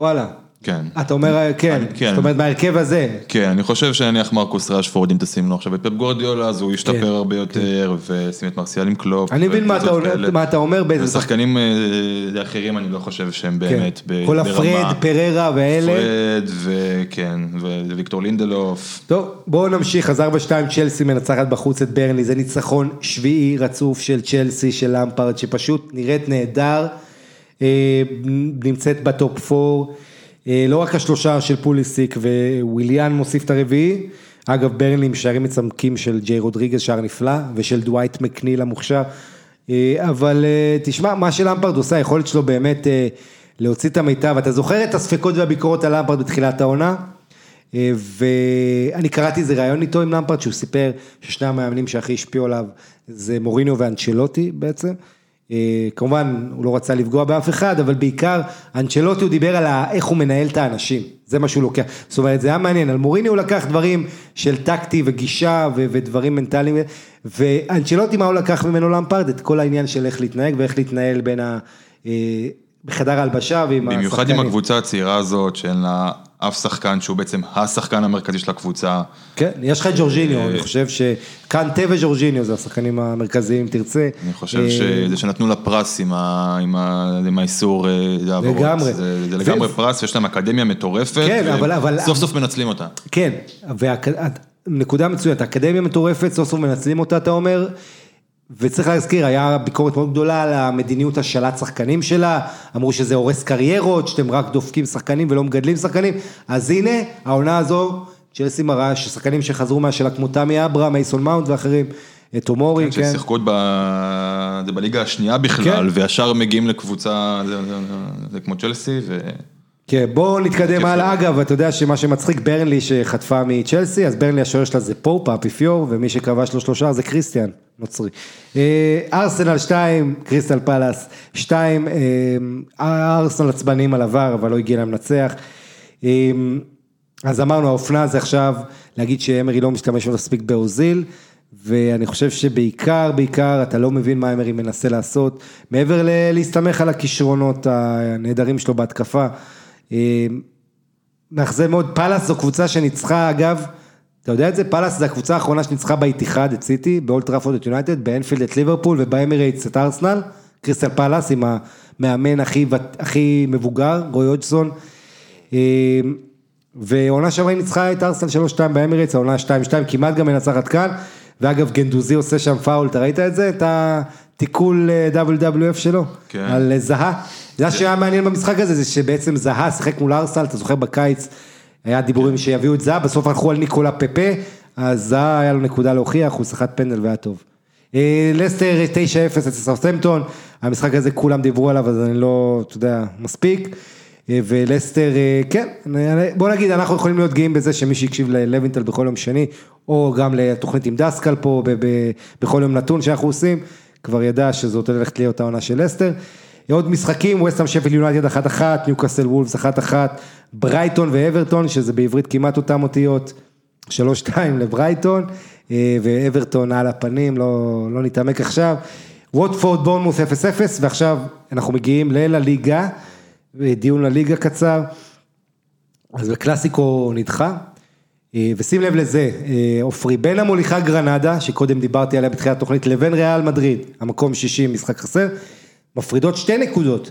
וואלה. כן. אתה אומר, כן, כן. זאת אומרת בהרכב הזה. כן, אני חושב שנניח מרקוס רשפורד, אם תשים לו עכשיו את פפ גורדיולה, אז הוא ישתפר כן, הרבה יותר, ושים את מרסיאל עם קלופ. אני מבין מה אתה אומר- כאלה. מה אתה אומר, באיזה שחק- ושחקנים אה, אחרים, אני לא חושב שהם כן. באמת ב- כל ברמה. הפרד, פריירה ואלה. פרד, וכן, וויקטור לינדלוף. טוב, בואו נמשיך, אז 4-2 צ'לסי מנצחת בחוץ את ברנלי, זה ניצחון שביעי רצוף של צ'לסי, של למפרד, שפשוט נראית נהדר, אה, נמצאת בטופ 4, אה, לא רק השלושה של פוליסיץ' וויליאן מוסיף את הרביעי, אגב ברנלי עם שערים מצמקים של ג'יי רודריגז, שער נפלא, ושל דווייט מקניל המוכשר, אה, אבל אה, תשמע, מה שלמפרד עושה, היכולת שלו באמת אה, להוציא את המיטב, אתה זוכר את הספקות והביקורות על למפרד בתחילת העונה? אה, ואני קראתי איזה ראיון איתו עם למפרד, שהוא סיפר ששני המאמנים שהכי השפיעו עליו זה מוריניו ואנצ'לוטי בעצם. אה, כמובן, הוא לא רצה לפגוע באף אחד, אבל בעיקר, אנצ'לוטי הוא דיבר על איך הוא מנהל את האנשים, זה מה שהוא לוקח. זאת אומרת, זה היה מעניין, על מוריניו הוא לקח דברים של טקטי וגישה ו- ודברים מנטליים, ואנצ'לוטי, מה הוא לקח ממנו למפרד? את כל העניין של איך להתנהג ואיך להתנהל בין ה... אה, בחדר ההלבשה ועם במיוחד עם הקבוצה הצעירה הזאת, שאין לה אף שחקן שהוא בעצם השחקן המרכזי של הקבוצה. כן, יש לך את ג'ורג'יניו, אה, אני חושב שקנטה וג'ורג'יניו זה השחקנים המרכזיים, תרצה. אני חושב אה, שזה שנתנו לה פרס עם האיסור אה, העברות. לגמרי. זה לגמרי פרס, יש להם אקדמיה מטורפת. כן, אבל- סוף סוף מנצלים אותה. כן, ונקודה מצוינת, האקדמיה מטורפת, סוף סוף מנצלים אותה, אתה אומר, וצריך להזכיר, היה ביקורת מאוד גדולה על המדיניות השאלת שחקנים שלה, אמרו שזה הורס קריירות, שאתם רק דופקים שחקנים ולא מגדלים שחקנים, אז הנה, העונה הזו, צ'לסי מראה ששחקנים שחזרו מהשאלה כמו תמי אברה, מייסון מאונט ואחרים, תומורי, כן. ששיחקו עוד ב- בליגה השנייה בכלל, כן. וישר מגיעים לקבוצה, זה- זה- זה כמו צ'לסי, ו... כן, בואו נתקדם הלאה. אגב, אתה יודע שמה שמצחיק, ברנלי שחטפה מצ'לסי, אז ברנלי השוער שלה זה פופ, האפיפיור, ומי שכבש לו שלושה זה קריסטיאן, נוצרי. אה, ארסנל 2, קריסטל פלאס 2, ארסנל עצבנים על עבר, אבל לא הגיע להם לנצח. אה, אז אמרנו, האופנה זה עכשיו להגיד שאמרי לא משתמש מספיק באוזיל, ואני חושב שבעיקר, בעיקר, אתה לא מבין מה אמרי מנסה לעשות, מעבר להסתמך על הכישרונות הנהדרים שלו בהתקפה. אה, מאכזב מאוד, פאלאס זו קבוצה שניצחה, אגב, אתה יודע את זה? פאלאס זו הקבוצה האחרונה שניצחה באיתיחד את סיטי, באולד טראפורד את יונייטד, באנפילד את ליברפול ובאמירייטס את ארסנל, קריסטל פאלאס עם המאמן הכי, הכי מבוגר, רוי הודג'סון. אה, ועונה שעברה היא ניצחה את ארסנל 3-2 באמירייטס, העונה 2-2 כמעט גם מנצחת כאן, ואגב גנדוזי עושה שם פאול, אתה ראית את זה? את התיקול אה, WWF שלו? כן. על אה, זהה. זה שהיה מעניין במשחק הזה, זה שבעצם זהה שיחק מול ארסנל, אתה זוכר בקיץ, היה דיבורים שיביאו את זהה, בסוף הלכו על ניקולה פפה, אז זהה היה לו נקודה להוכיח, הוא סחט פנדל והיה טוב. אה, לסטר 9-0 אצל סאוטהמפטון, המשחק הזה כולם דיברו עליו, אז אני לא, אתה יודע, מספיק. אה, ולסטר, אה, כן, בוא נגיד, אנחנו יכולים להיות גאים בזה שמי שהקשיב ללוינטל בכל יום שני, או גם לתוכנית עם דסקל פה, ב- ב- בכל יום נתון שאנחנו עושים, כבר ידע שזאת הולכת להיות העונה של לסטר. עוד משחקים, וסטהאם שפל יונייטד 1-1, ניוקאסל וולפס 1-1, ברייטון ואברטון, שזה בעברית כמעט אותם אותיות, 3-2 לברייטון, אה, ואברטון על הפנים, לא, לא נתעמק עכשיו. ווטפורד בורנמוס 0-0, ועכשיו אנחנו מגיעים לליגה, דיון לליגה קצר. אז בקלאסיקו נדחה, אה, ושים לב לזה, אה, עופרי, בין המוליכה גרנדה, שקודם דיברתי עליה בתחילת התוכנית, לבין ריאל מדריד, המקום 60, משחק חסר, מפרידות שתי נקודות.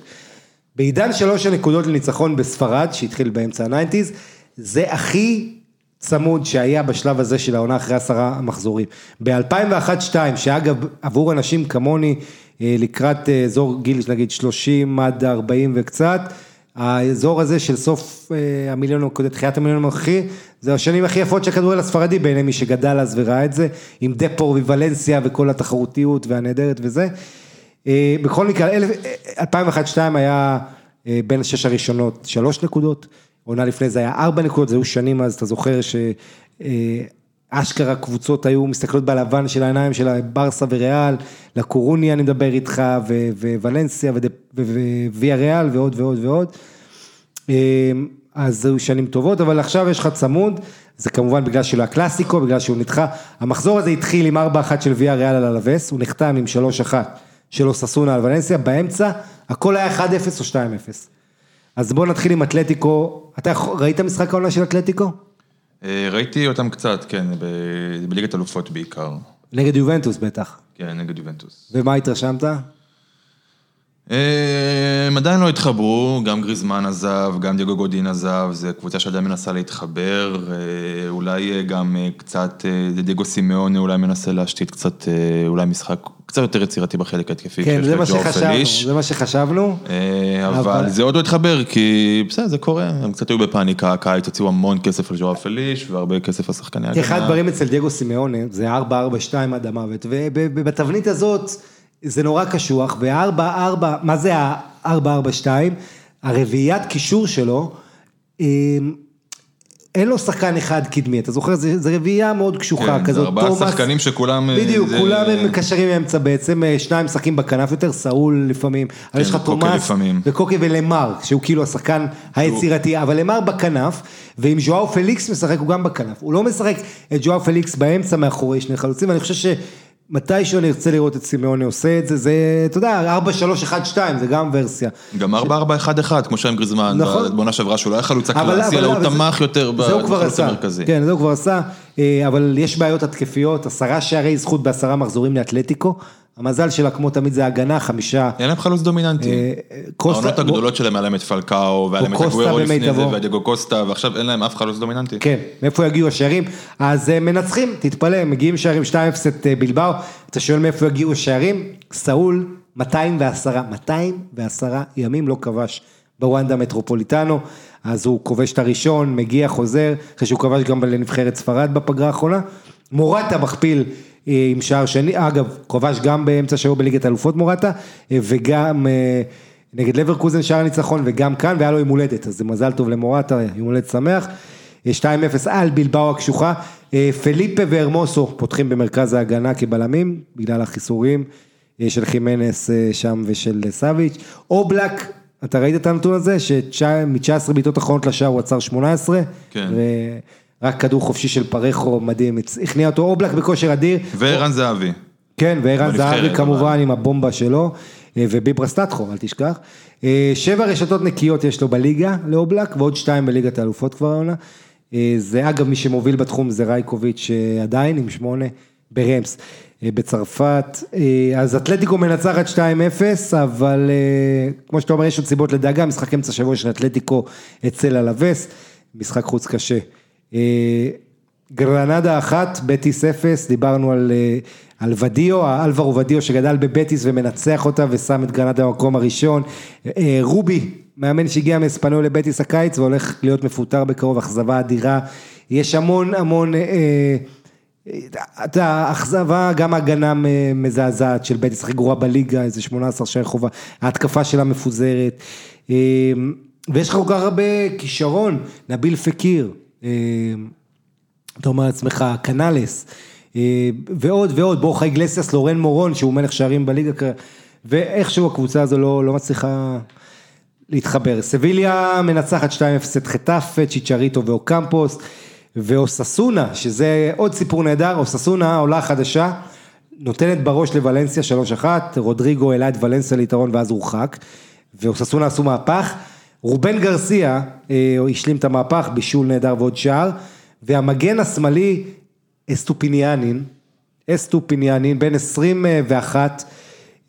בעידן שלוש הנקודות לניצחון בספרד, שהתחיל באמצע הניינטיז, זה הכי צמוד שהיה בשלב הזה של העונה אחרי עשרה מחזורים. ב-2001-2002, שאגב, עבור אנשים כמוני, אה, לקראת אה, אזור גיל, נגיד 30 עד 40 וקצת, האזור הזה של סוף אה, המיליון, תחילת המיליון הנוכחי, זה השנים הכי יפות של הכדורגל הספרדי בעיני מי שגדל אז וראה את זה, עם דפור וולנסיה וכל התחרותיות והנהדרת וזה. אה, בכל מקרה, 2001-2002 היה אה, בין השש הראשונות שלוש נקודות, עונה לפני זה היה ארבע נקודות, זה היו שנים אז, אתה זוכר שאשכרה קבוצות היו מסתכלות בלבן של העיניים של ברסה וריאל, לקורוני אני מדבר איתך, ווולנסיה וויה ריאל ועוד ועוד ועוד. אה, אז היו שנים טובות, אבל עכשיו יש לך צמוד, זה כמובן בגלל שלא הקלאסיקו, בגלל שהוא נדחה. המחזור הזה התחיל עם 4-1 של ויה ריאל על אלווס, הוא נחתם עם 3-1 של אוססונה על ולנסיה, באמצע הכל היה 1-0 או 2-0. אז בואו נתחיל עם אתלטיקו, אתה ראית משחק העונה של אתלטיקו? אה, ראיתי אותם קצת, כן, בליגת אלופות בעיקר. נגד יובנטוס בטח. כן, נגד יובנטוס. ומה התרשמת? אה, הם עדיין לא התחברו, גם גריזמן עזב, גם דיוגו גודין עזב, זו קבוצה שעדיין מנסה להתחבר, אה, אולי גם קצת, דיגו סימאון אולי מנסה להשתית קצת, אולי משחק קצת יותר יצירתי בחלק ההתקפי. כן, זה מה שחשבנו. זה מה שחשבנו. אה, אבל- אבל זה עוד לא התחבר, כי בסדר, זה קורה, הם קצת היו בפאניקה, הקיץ הוציאו המון כסף על ג'ואר פליש, והרבה כסף על שחקני הגנה. אחד הדברים אצל דייגו סימאונה זה 4-4-2 עד המוות, ובתבנית הזאת זה נורא קשוח, ו-4-4, מה זה ה-4-4-2? הרביעיית קישור שלו, אה, אין לו שחקן אחד קדמי, אתה זוכר? זה, זה רביעייה מאוד קשוחה כן, זה כזאת, ארבעה שחקנים שכולם, אה, בדיוק, זה- כולם הם מקשרים מאמצע בעצם, אה, שניים משחקים בכנף יותר, סאול לפעמים, אבל יש לך תומאס. וקוקי ולמר, שהוא כאילו השחקן היצירתי, אבל למר בכנף, ואם ז'ואאו פליקס משחק הוא גם בכנף, הוא לא משחק את ז'ואאו פליקס באמצע מאחורי שני חלוצים, ואני חושב מתישהו אני ארצה לראות את סימאונה עושה את זה, זה, אתה יודע, 4-3-1-2, זה גם ורסיה. גם 4-4-1-1, כמו שהיה עם גריזמן, נכון. בעונה שעברה שהוא לא היה חלוץ הקלאסי, אלא הוא תמך יותר זה כבר בחלוץ המרכזי. כן, זה הוא כבר עשה, אה, אבל יש בעיות התקפיות, עשרה שערי זכות בעשרה מחזורים לאתלטיקו, המזל שלה כמו תמיד זה הגנה, חמישה. אין להם חלוץ דומיננטי. אה, קוסטה- העונות הגדולות שלהם היה להם את פלקאו, והיה להם את הגוורו לפני זה. והדיגו קוסטה, ועכשיו אין להם אף חלוץ דומיננטי. כן, מאיפה יגיעו השערים? אז אה, מנצחים, תתפלא, מגיעים שערים 2-0 את אה, בלבאו, אתה שואל מאיפה יגיעו השערים? סאול, 210, 210 ימים לא כבש בוונדה מטרופוליטנו, אז הוא כובש את הראשון, מגיע, חוזר, אחרי שהוא כבש גם לנבחרת ספרד בפגרה האחרונה. מורטה מכפיל עם שער שני, אגב, כובש גם באמצע שבוע בליגת האלופות מורטה, אה, וגם... אה, נגד לברקוזן שער ניצחון וגם כאן והיה לו יום הולדת. אז זה מזל טוב למורטה יום הולדת שמח. אה, 2-0 על בלבאו הקשוחה, אה, פליפה והרמוסו פותחים במרכז ההגנה כבלמים בגלל החיסורים אה, של חימנס אה, שם ושל אה, סאביץ', אובלק, אתה ראית את הנתון הזה שמ-19 בעיטות אחרונות לשער הוא עצר 18, כן. ורק כדור חופשי של פרחו מדהים, הכניע אותו אובלק בכושר אדיר, וערן זהבי. כן, וערן זהבי. כמובן עם הבומבה שלו, אה, וביברה סטטחו, אל תשכח. אה, שבע רשתות נקיות יש לו בליגה, לאובלק, ועוד שתיים בליגת האלופות כבר העונה. אה, זה אגב, מי שמוביל בתחום זה רייקוביץ' עדיין, עם שמונה ברמס. בצרפת, אז אתלטיקו מנצחת 2-0, אבל כמו שאתה אומר, יש עוד סיבות לדאגה, משחק אמצע שבוע של אתלטיקו אצל אלווס, משחק חוץ קשה. אה, גרנדה אחת, בטיס אפס, דיברנו על, אה, על ודיו, אלברו ודיו שגדל בבטיס ומנצח אותה ושם את גרנדה במקום הראשון. אה, רובי, מאמן שהגיע מאספניול לבטיס הקיץ והולך להיות מפוטר בקרוב, אכזבה אדירה. יש המון המון, אתה אכזבה, גם הגנה מזעזעת של בטיס, הכי גרועה בליגה, איזה 18 שערי חובה, ההתקפה שלה מפוזרת. ויש לך כל כך הרבה כישרון, נביל פקיר. אה, אתה אומר לעצמך, קנאלס, אה, ועוד ועוד, בורחה איגלסיאס, לורן מורון, שהוא מלך שערים בליגה, ואיכשהו הקבוצה הזו לא, לא מצליחה להתחבר. סביליה מנצחת 2-0 את חטאפה, צ'יצ'ריטו ואוקמפוס, ואוססונה, שזה עוד סיפור נהדר, אוססונה, עולה חדשה, נותנת בראש לוולנסיה 3-1, רודריגו העלה את ולנסיה ליתרון ואז הורחק, ואוססונה עשו מהפך, רובן גרסיה אה, השלים את המהפך, בישול נהדר ועוד שער, והמגן השמאלי אסטופיניאן, אסטופיניאן, בן 21,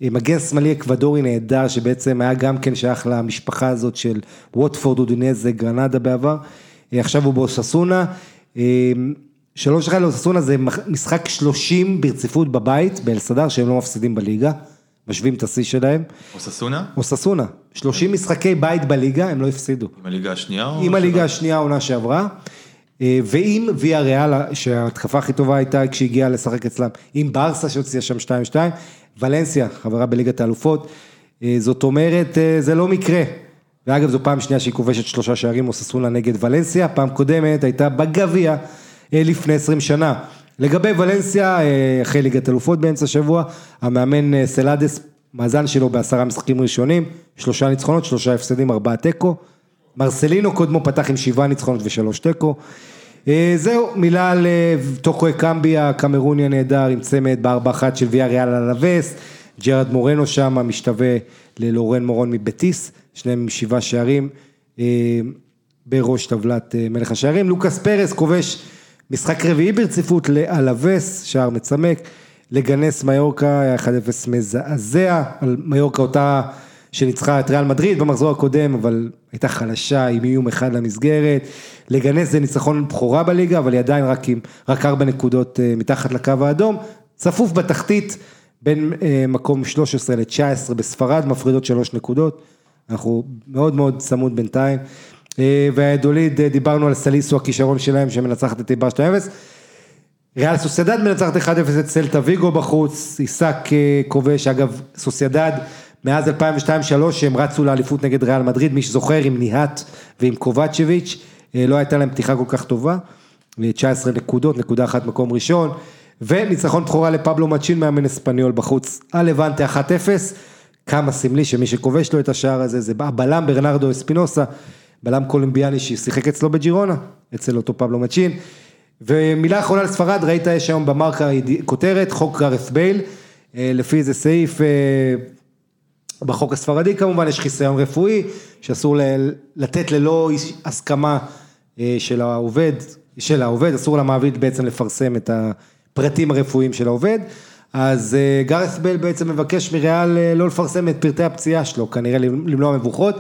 אה, מגן שמאלי אקוודורי נהדר, שבעצם היה גם כן שייך למשפחה הזאת של ווטפורד, אודינזה, גרנדה בעבר, אה, עכשיו הוא באוססונה. שלוש אחד לאוססונה זה משחק 30 ברציפות בבית, באלסדר, שהם לא מפסידים בליגה, משווים את השיא שלהם. אוססונה? אוססונה, 30 משחקי בית בליגה, הם לא הפסידו. עם הליגה השנייה? או עם הליגה? השנייה העונה שעברה, אה, ועם ויה ריאל, שההתקפה הכי טובה הייתה כשהגיעה לשחק אצלם, עם ברסה שהוציאה שם 2-2, ולנסיה, חברה בליגת האלופות, אה, זאת אומרת, אה, זה לא מקרה. ואגב, זו פעם שנייה שהיא כובשת שלושה שערים אוססונה נגד ולנסיה, פעם קודמת הייתה בגביע לפני 20 שנה. לגבי ולנסיה, אה, אחרי ליגת אלופות באמצע השבוע, המאמן אה, סלאדס, מאזן שלו בעשרה משחקים ראשונים, שלושה ניצחונות, שלושה הפסדים, ארבעה תיקו. מרסלינו קודמו פתח עם שבעה ניצחונות ושלוש תיקו. אה, זהו, מילה על טוקו אקמבי הקמרוני הנהדר עם צמד בארבע אחת של ויה ריאל אלווס, ג'רד מורנו שם משתווה ללורן מורון מבטיס, שניהם עם שבעה שערים בראש טבלת מלך השערים. לוקאס פרס כובש משחק רביעי ברציפות לאלווס, שער מצמק, לגנס מיורקה, היה 1-0 מזעזע, על מיורקה אותה שניצחה את ריאל מדריד במחזור הקודם, אבל הייתה חלשה עם איום אחד למסגרת. לגנס זה ניצחון בכורה בליגה, אבל היא עדיין רק עם, רק ארבע נקודות אה, מתחת לקו האדום. צפוף בתחתית, בין אה, מקום 13 ל-19 בספרד, מפרידות שלוש נקודות. אנחנו מאוד מאוד צמוד בינתיים. אה, והדוליד, אה, דיברנו על סליסו, הכישרון שלהם שמנצחת את איבר 2-0. ריאל סוסיידד מנצחת 1-0 את סלטה ויגו בחוץ, עיסק אה, כובש, אגב סוסיידד. מאז 2002-2003 שהם רצו לאליפות נגד ריאל מדריד, מי שזוכר עם ניהט ועם קובצ'ביץ', לא הייתה להם פתיחה כל כך טובה, אה, 19 נקודות, נקודה אחת מקום ראשון, וניצחון בכורה לפבלו מצ'ין מאמן אספניול בחוץ, על לבנטה 1-0, כמה סמלי שמי שכובש לו את השער הזה זה הבלם ברנרדו אספינוסה, בלם קולומביאני ששיחק אצלו בג'ירונה, אצל אותו פבלו מצ'ין. ומילה אחרונה לספרד, ראית יש היום במרקה כותרת, חוק גארף בייל, לפי איזה סעיף בחוק הספרדי כמובן, יש חיסיון רפואי, שאסור לתת ללא הסכמה של העובד, של העובד, אסור למעביד בעצם לפרסם את הפרטים הרפואיים של העובד. אז גארף בייל בעצם מבקש מריאל לא לפרסם את פרטי הפציעה שלו, כנראה למנוע מבוכות.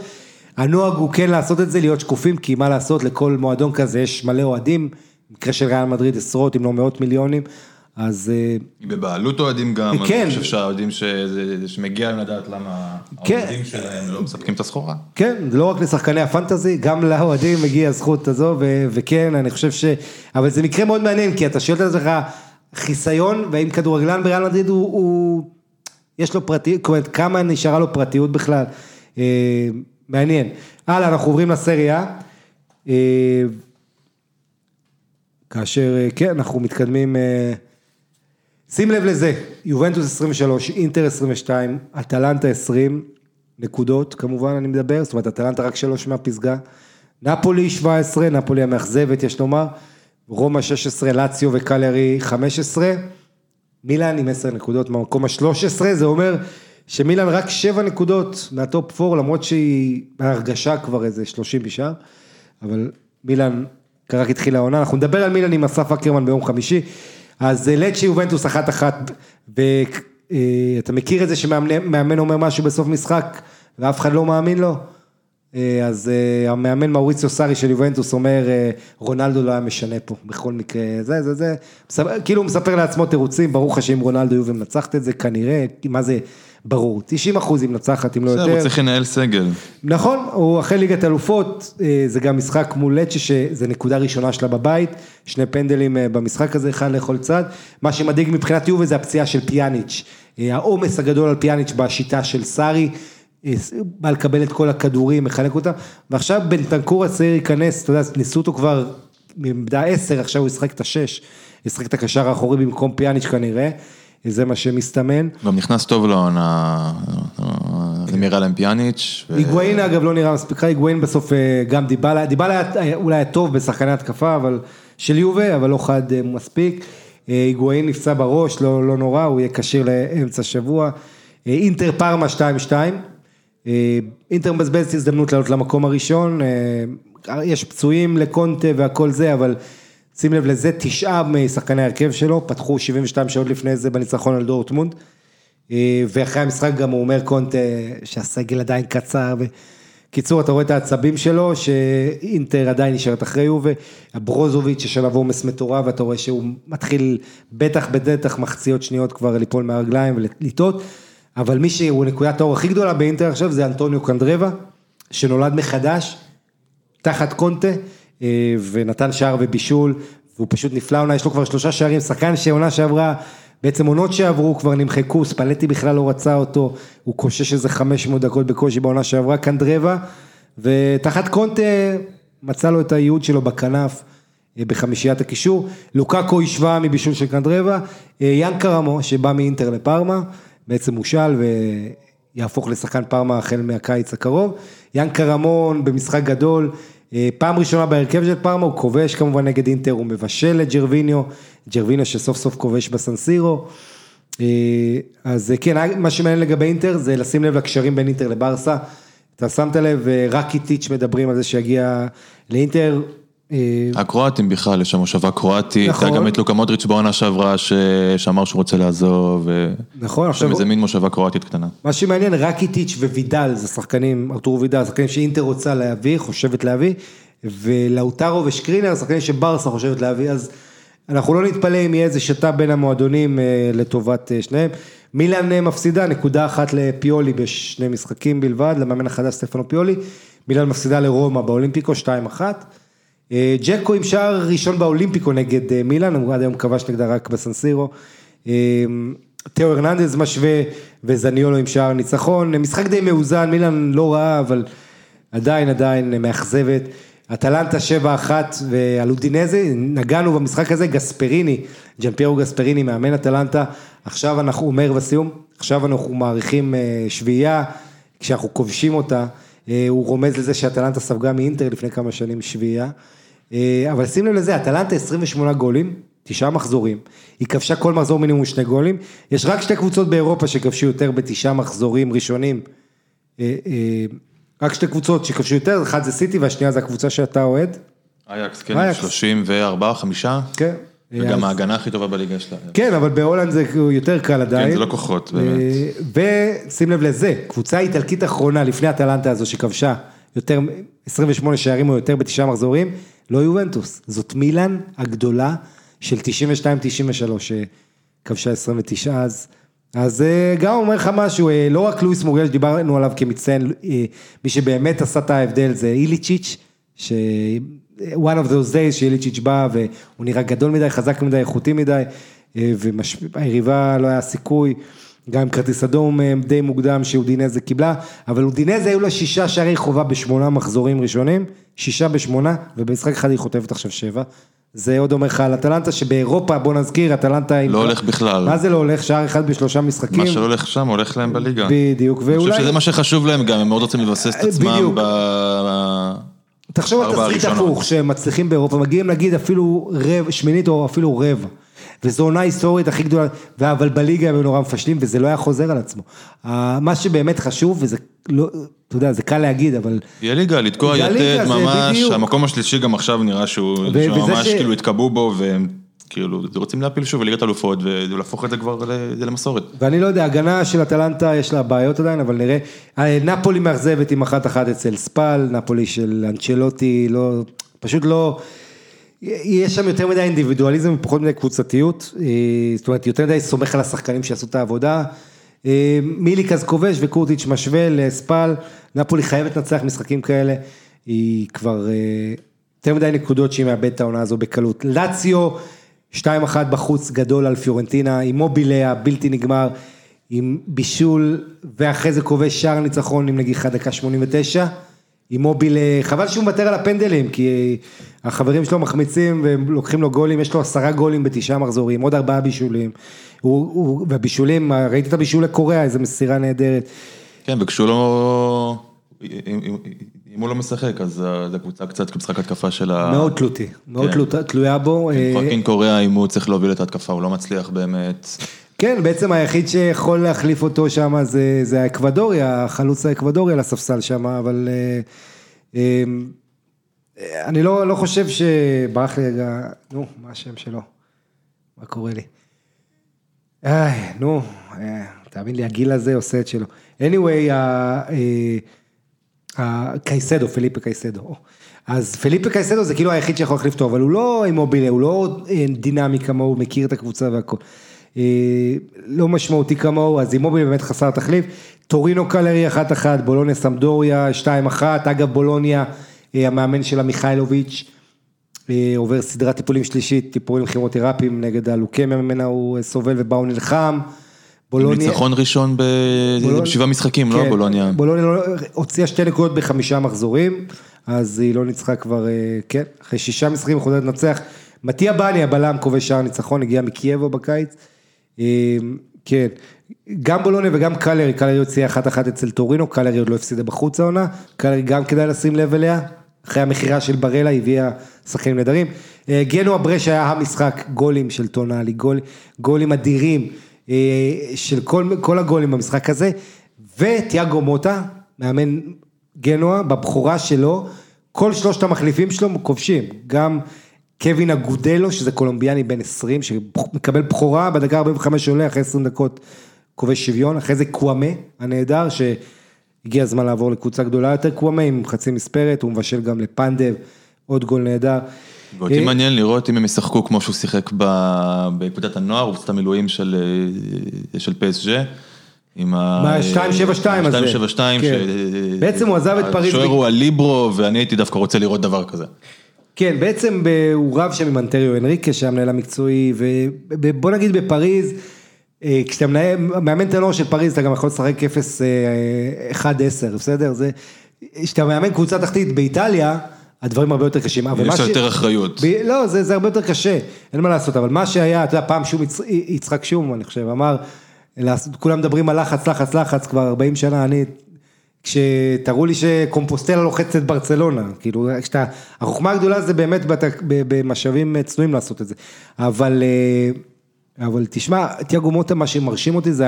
הנוהג הוא כן לעשות את זה, להיות שקופים, כי מה לעשות, לכל מועדון כזה יש מלא אוהדים, במקרה של ריאל מדריד עשרות אם לא מאות מיליונים, אז... היא בבעלות אוהדים גם, כן. אני חושב שהאוהדים שמגיע להם לדעת למה כן. האוהדים שלהם לא מספקים את הסחורה. כן, לא רק לשחקני הפנטזי, גם לאוהדים מגיע הזכות הזו, ו- וכן, אני חושב ש... אבל זה מקרה מאוד מעניין, כי אתה שואל את עצמך, חיסיון, והאם כדורגלן בריאל מדריד הוא, הוא... יש לו פרטיות, אומרת, כמה נשארה לו פרטיות בכלל. מעניין. הלאה, אנחנו עוברים לסריה. אה, כאשר, אה, כן, אנחנו מתקדמים, אה, שים לב לזה, יובנטוס 23, אינטר 22, אטלנטה 20 נקודות, כמובן אני מדבר, זאת אומרת, אטלנטה רק שלוש מהפסגה, נפולי 17, נפולי המאכזבת, יש לומר, רומא 16, לאציו וקלרי 15, מילאן עם 10 נקודות מהמקום ה-13, זה אומר שמילאן רק 7 נקודות מהטופ 4, למרות שהיא בהרגשה כבר איזה 30 בשאר, אבל מילאן רק התחילה העונה, אנחנו נדבר על מילאן עם אסף אקרמן ביום חמישי, אז לצ'י יובנטוס אחת אחת, ואתה מכיר את זה שמאמן אומר משהו בסוף משחק ואף אחד לא מאמין לו? אז המאמן מאוריציו סארי של יובנטוס אומר, רונלדו לא היה משנה פה, בכל מקרה, זה, זה, זה, כאילו הוא מספר לעצמו תירוצים, ברור לך שאם רונלדו יובל מנצחת את זה, כנראה, מה זה, ברור, 90 אחוז אם מנצחת, אם לא יותר. בסדר, הוא צריך לנהל סגל. נכון, הוא אחרי ליגת אלופות, זה גם משחק מול לצ'ה, שזה נקודה ראשונה שלה בבית, שני פנדלים במשחק הזה, אחד לכל צד. מה שמדאיג מבחינת יובל זה הפציעה של פיאניץ', העומס הגדול על פיאניץ' בשיטה של סארי. בא לקבל את כל הכדורים, מחלק אותם, ועכשיו בנטנקור הצעיר ייכנס, אתה יודע, ניסו אותו כבר מעמדה 10, עכשיו הוא ישחק את השש, ישחק את הקשר האחורי במקום פיאניץ' כנראה, זה מה שמסתמן. גם נכנס טוב לעונה, זה נראה להם פיאניץ'. היגואין אגב לא נראה מספיק, היגואין בסוף גם דיבלה, דיבלה אולי היה טוב בשחקני התקפה, אבל של יובה, אבל לא חד מספיק. היגואין נפצע בראש, לא, לא נורא, הוא יהיה כשיר לאמצע השבוע. אינטר פארמה 2-2. אינטר מבזבזת הזדמנות לעלות למקום הראשון, יש פצועים לקונטה והכל זה, אבל שים לב לזה, תשעה משחקני ההרכב שלו, פתחו 72 שעות לפני זה בניצחון על דורטמונד, ואחרי המשחק גם הוא אומר קונטה שהסגל עדיין קצר, וקיצור אתה רואה את העצבים שלו, שאינטר עדיין נשארת אחרי יובה, הברוזוביץ' יש עליו עומס מטורף, ואתה רואה שהוא מתחיל בטח בטח מחציות שניות כבר ליפול מהרגליים ולטעות. אבל מי שהוא נקודת האור הכי גדולה באינטר עכשיו זה אנטוניו קנדרבה, שנולד מחדש, תחת קונטה, ונתן שער ובישול, והוא פשוט נפלא עונה, יש לו כבר שלושה שערים, שחקן שעונה שעברה, בעצם עונות שעברו כבר נמחקו, ספלטי בכלל לא רצה אותו, הוא קושש איזה 500 דקות בקושי בעונה שעברה, קנדרבה, ותחת קונטה מצא לו את הייעוד שלו בכנף. בחמישיית הקישור, לוקאקו השווה מבישול של קנדרבה, יאן קרמו שבא מאינטר לפארמה, בעצם מושאל ויהפוך לשחקן פארמה החל מהקיץ הקרוב. יאן קרמו במשחק גדול, פעם ראשונה בהרכב של פארמה, הוא כובש כמובן נגד אינטר, הוא מבשל את ג'רוויניו, ג'רוויניו שסוף סוף כובש בסן סירו. אז כן, מה שמעניין לגבי אינטר זה לשים לב לקשרים בין אינטר לברסה. אתה שמת לב, רק איטיץ' מדברים על זה שיגיע לאינטר. הקרואטים בכלל, יש שם מושבה קרואטית, היה גם את לוקה מודריץ' בעונה שעברה שאמר שהוא רוצה לעזוב, נכון, עכשיו, איזה מין מושבה קרואטית קטנה. מה שמעניין, רקיטיץ' ווידל, זה שחקנים, ארתור וידל, שחקנים שאינטר רוצה להביא, חושבת להביא, ולאוטרו ושקרינר, שחקנים שברסה חושבת להביא, אז אנחנו לא נתפלא אם יהיה איזה שתה בין המועדונים לטובת שניהם. מילאן מפסידה, נקודה אחת לפיולי בשני משחקים בלבד, למאמן החדש סטפנו פיולי, מילאן מפסידה לרומא באולימפיקו 2-1. ג'קו עם שער ראשון באולימפיקו נגד מילאן, הוא עד היום כבש נגדה רק בסנסירו. תאו הרננדז משווה וזניולו עם שער ניצחון, משחק די מאוזן, מילאן לא רעה, אבל עדיין עדיין מאכזבת. אטלנטה 7-1 ואלודינזה, נגענו במשחק הזה, גספריני, ג'אן פיירו גספריני מאמן אטלנטה, עכשיו אנחנו, אומר בסיום, עכשיו אנחנו מעריכים שביעייה, כשאנחנו כובשים אותה, הוא רומז לזה שאטלנטה ספגה מאינטר לפני כמה שנים שביעייה. אה, אבל שים לב לזה, אטלנטה 28 גולים, תשעה מחזורים, היא כבשה כל מחזור מינימום שני גולים, יש רק שתי קבוצות באירופה שכבשו יותר בתשעה מחזורים ראשונים, אה, אה, רק שתי קבוצות שכבשו יותר, אחת זה סיטי והשנייה זה הקבוצה שאתה אוהד, אייקס, כן, אייקס. 34, 5, כן. וגם ההגנה הכי טובה בליגה שלה. כן, אבל בהולנד זה יותר קל עדיין. כן, זה לא כוחות, באמת. אה, ושים לב לזה, קבוצה איטלקית אחרונה לפני אטלנטה הזו שכבשה יותר, 28 שערים או יותר בתשעה מחזורים, לא יובנטוס, זאת מילאן הגדולה של 92-93 שכבשה 29 אז. אז אה, גם אומר לך משהו, אה, לא רק לואיס מוריאל שדיברנו עליו כמצטיין, מי שבאמת עשה את ההבדל זה איליצ'יץ', ש... one of those days שאיליצ'יץ' בא והוא נראה גדול מדי, חזק מדי, איכותי מדי, אה, והיריבה לא היה סיכוי, גם כרטיס אדום אה, די מוקדם שאודינזה קיבלה, אבל אודינזה היו לה שישה שערי חובה בשמונה מחזורים ראשונים, שישה בשמונה, ובמשחק אחד היא חוטפת עכשיו שבע. זה עוד אומר לך על אטלנטה שבאירופה, בוא נזכיר, אטלנטה... לא הולך בכלל. מה זה לא הולך? שער אחד בשלושה משחקים. מה שלא הולך שם, הולך להם בליגה. בדיוק, אני ואולי... חושב שזה מה שחשוב להם גם, הם מאוד רוצים לבסס את עצמם בדיוק. ב... תחשוב על תסריט. הפוך, שהם מצליחים באירופה, מגיעים נגיד אפילו רבע, שמינית או אפילו רבע. וזו עונה היסטורית הכי גדולה, אבל בליגה הם נורא מפשלים וזה לא היה חוזר על עצמו. מה שבאמת חשוב, וזה לא, אתה יודע, זה קל להגיד, אבל יהיה ליגה, לתקוע יתד ממש. המקום השלישי גם עכשיו נראה שהוא, ו- וזה שממש ש- כאילו התקבעו בו, והם כאילו רוצים להפיל שוב לליגת אלופות, ולהפוך את זה כבר למסורת. ואני לא יודע, הגנה של אטלנטה יש לה בעיות עדיין, אבל נראה. אה, נפולי מאכזבת עם אחת אחת אצל ספל, נפולי של אנצ'לוטי, לא, פשוט לא, יש שם יותר מדי אינדיבידואליזם ופחות מדי קבוצתיות, אה, זאת אומרת, יותר מדי סומך על השחקנים שיעשו את העבודה. אה, מיליקס כובש וקורטיץ' משווה לספל, נפולי חייבת לנצח משחקים כאלה, היא כבר יותר מדי נקודות שהיא מאבדת את העונה הזו בקלות. לאציו, 2-1 בחוץ גדול על פיורנטינה, עם מובילה הבלתי נגמר, עם בישול, ואחרי זה כובש שער ניצחון עם נגיחה דקה 89. עם מוביל, חבל שהוא מוותר על הפנדלים, כי החברים שלו מחמיצים והם לוקחים לו גולים, יש לו עשרה גולים בתשעה מחזורים, עוד ארבעה בישולים. הוא, הוא, והבישולים, ראיתי את הבישול לקוריאה, איזה מסירה נהדרת. כן, וכשהוא לא... אם- הוא לא משחק, אז אה, זו קבוצה קצת כמשחק התקפה של ה... מאוד תלותי, מאוד כן. תלויה בו. אה, פאקינג קוריאה, אם הוא צריך להוביל את ההתקפה, הוא לא מצליח באמת. כן, בעצם היחיד שיכול להחליף אותו שם זה, זה האקוודורי, החלוץ האקוודורי על הספסל שם, אבל אה, אה, אני לא, לא חושב ש... ברח לי רגע, נו, מה השם שלו? מה קורה לי? איי, נו, תאמין לי, הגיל הזה עושה את שלו. anyway, קייסדו, פליפה קייסדו. אז פליפה קייסדו זה כאילו היחיד שיכול להחליף אותו, אבל הוא לא אימובילה, הוא לא דינמי כמוהו, מכיר את הקבוצה והכל. אה, לא משמעותי כמוהו, אז אימובילה באמת חסר תחליף. טורינו קלרי 1-1, בולוניה סמדוריה 2-1, אגב בולוניה, אה, המאמן שלה מיכאילוביץ', אה, עובר סדרת טיפולים שלישית, טיפולים כימותרפיים נגד הלוקמיה ממנה הוא סובל ובה הוא נלחם. בולוניה... ניצחון ראשון בשבעה משחקים, לא כן, בולוניה. בולוניה לא- הוציאה שתי נקודות בחמישה מחזורים, אז היא לא ניצחה כבר, אה, כן, אחרי שישה משחקים היא חוזרת לנצח. מתיה בני, הבלם, כובש שער ניצחון, הגיע מקייבו בקיץ. אה, כן, גם בולוניה וגם קלרי, קלרי הוציאה אחת אחת אצל טורינו, קלרי עוד לא הפסידה בחוץ העונה, קלרי גם כדאי לשים לב אליה, אחרי המכירה של ברלה הביאה שחקנים נהדרים. אה, גנו אברש היה המשחק, גולים של טונאלי, גול, גולים אדירים של כל, כל הגולים במשחק הזה, וטיאגו מוטה, מאמן גנואה, בבכורה שלו, כל שלושת המחליפים שלו כובשים, גם קווין אגודלו, שזה קולומביאני בן 20, שמקבל בכורה, בדקה 45 עולה, אחרי 20 דקות כובש שוויון, אחרי זה קוואמה הנהדר, שהגיע הזמן לעבור לקבוצה גדולה יותר, קוואמה עם חצי מספרת, הוא מבשל גם לפנדב, עוד גול נהדר. ואותי אה, מעניין לראות אם הם ישחקו כמו שהוא שיחק בקבוצת הנוער, קבוצת המילואים של אה, של פסג' עם ה... מה, 272 הזה. 272, כן. בעצם הוא עזב את פריז השוער הוא הליברו, ואני הייתי דווקא רוצה לראות דבר כזה. כן, בעצם הוא רב שם עם אנטריו הנריקה, שהיה המנהל המקצועי, ובוא נגיד בפריז, אה, כשאתה מנהל, מאמן את הנוער של פריז, אתה גם יכול לשחק 0-1-10, בסדר? זה, כשאתה מאמן קבוצה תחתית באיטליה, הדברים הרבה יותר קשים. יש ש- יותר אחריות. לא, זה, זה הרבה יותר קשה, אין מה לעשות, אבל מה שהיה, אתה יודע, פעם שום, יצ- יצחק שום, אני חושב, אמר, כולם מדברים על לחץ, לחץ, לחץ, כבר 40 שנה, אני כשתראו לי שקומפוסטלה לוחצת את ברצלונה, כאילו, כשאתה, החוכמה הגדולה זה באמת בת, במשאבים צנועים לעשות את זה, אבל, אה, אבל תשמע, תיאגו מוטה, מה שמרשים אותי זה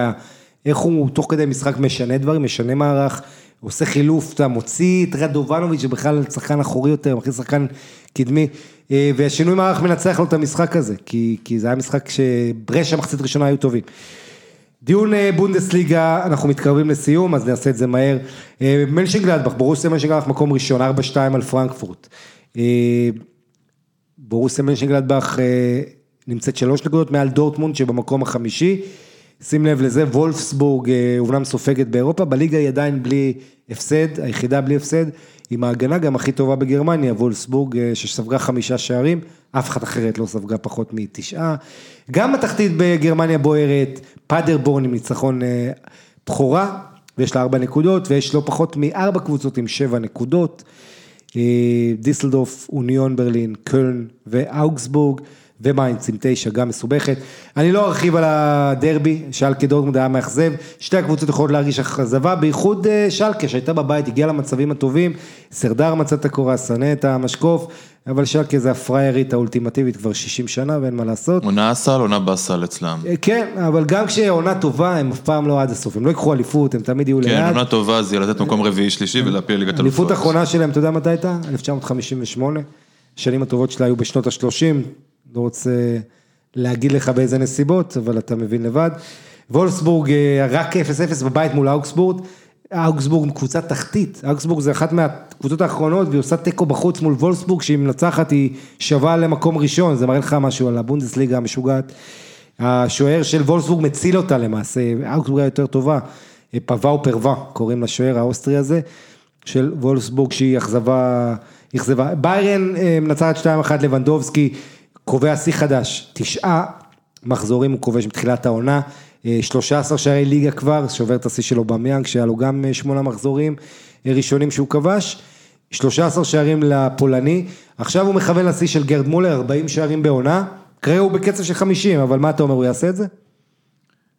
איך הוא תוך כדי משחק משנה דברים, משנה מערך, עושה חילוף, אתה מוציא את רדובנוביץ' שבכלל שחקן אחורי יותר, מכניס שחקן קדמי, אה, והשינוי מערך מנצח לו את המשחק הזה, כי, כי זה היה משחק שברשע מחצית ראשונה היו טובים. דיון אה, בונדסליגה, אנחנו מתקרבים לסיום, אז נעשה את זה מהר. אה, מלשינגלדבך, ברוסיה מלשינגלדבך מקום ראשון, 4-2 על פרנקפורט. ברוסיה מלשינגלדבך נמצאת שלוש נקודות מעל דורטמונד שבמקום החמישי. שים לב לזה, וולפסבורג אומנם סופגת באירופה, בליגה היא עדיין בלי הפסד, היחידה בלי הפסד, עם ההגנה גם הכי טובה בגרמניה, וולפסבורג שספגה חמישה שערים, אף אחת אחרת לא ספגה פחות מתשעה. גם התחתית בגרמניה בוערת, פאדרבורן עם ניצחון אה, בכורה, ויש לה ארבע נקודות, ויש לא פחות מארבע קבוצות עם שבע נקודות. אה, דיסלדורף, אוניון ברלין, קולן ואוגסבורג. ומיינדס עם תשע, גם מסובכת. אני לא ארחיב על הדרבי, שלקה דורטמונד היה מאכזב, שתי הקבוצות יכולות להרגיש אכזבה, בייחוד אה, שלקה שהייתה בבית, הגיעה למצבים הטובים, סרדר מצא את הקורה, שנה את המשקוף, אבל שלקה זה הפריירית האולטימטיבית כבר 60 שנה ואין מה לעשות. עונה הסל, עונה בסל אצלם. אה, כן, אבל גם כשעונה טובה, הם אף פעם לא עד הסוף, הם לא ייקחו אליפות, הם תמיד יהיו ליד. כן, עונה טובה זה לתת מקום רביעי שלישי ולהפיל ליגת אלופות. אליפות האחרונה שלהם, אתה יודע מתי הייתה? 1958. השנים הטובות שלה היו בשנות ה-30, לא רוצה להגיד לך באיזה נסיבות, אבל אתה מבין לבד. וולסבורג אה, רק 0-0 בבית מול אוגסבורג, אוגסבורג קבוצה תחתית, אוגסבורג זה אחת מהקבוצות האחרונות והיא עושה תיקו בחוץ מול וולסבורג שהיא מנצחת היא שווה למקום ראשון, זה מראה לך משהו על הבונדסליגה המשוגעת. השוער של וולסבורג מציל אותה למעשה, אוגסבורג הייתה יותר טובה, פרוון או פרוון קוראים לשוער האוסטרי הזה, של וולפסבורג שהיא אכזבה, אכזבה. ביירן אה, מנצחת 2-1 לבנדובסקי, קובע שיא חדש, תשעה מחזורים הוא כובש בתחילת העונה, 13 שערי ליגה כבר, שובר את השיא של אובמיאנג, שהיה לו גם אה, שמונה מחזורים אה, ראשונים שהוא כבש, 13 שערים לפולני, עכשיו הוא מכוון לשיא של גרד מולר, 40 שערים בעונה, כרגע הוא בקצב של 50, אבל מה אתה אומר, הוא יעשה את זה?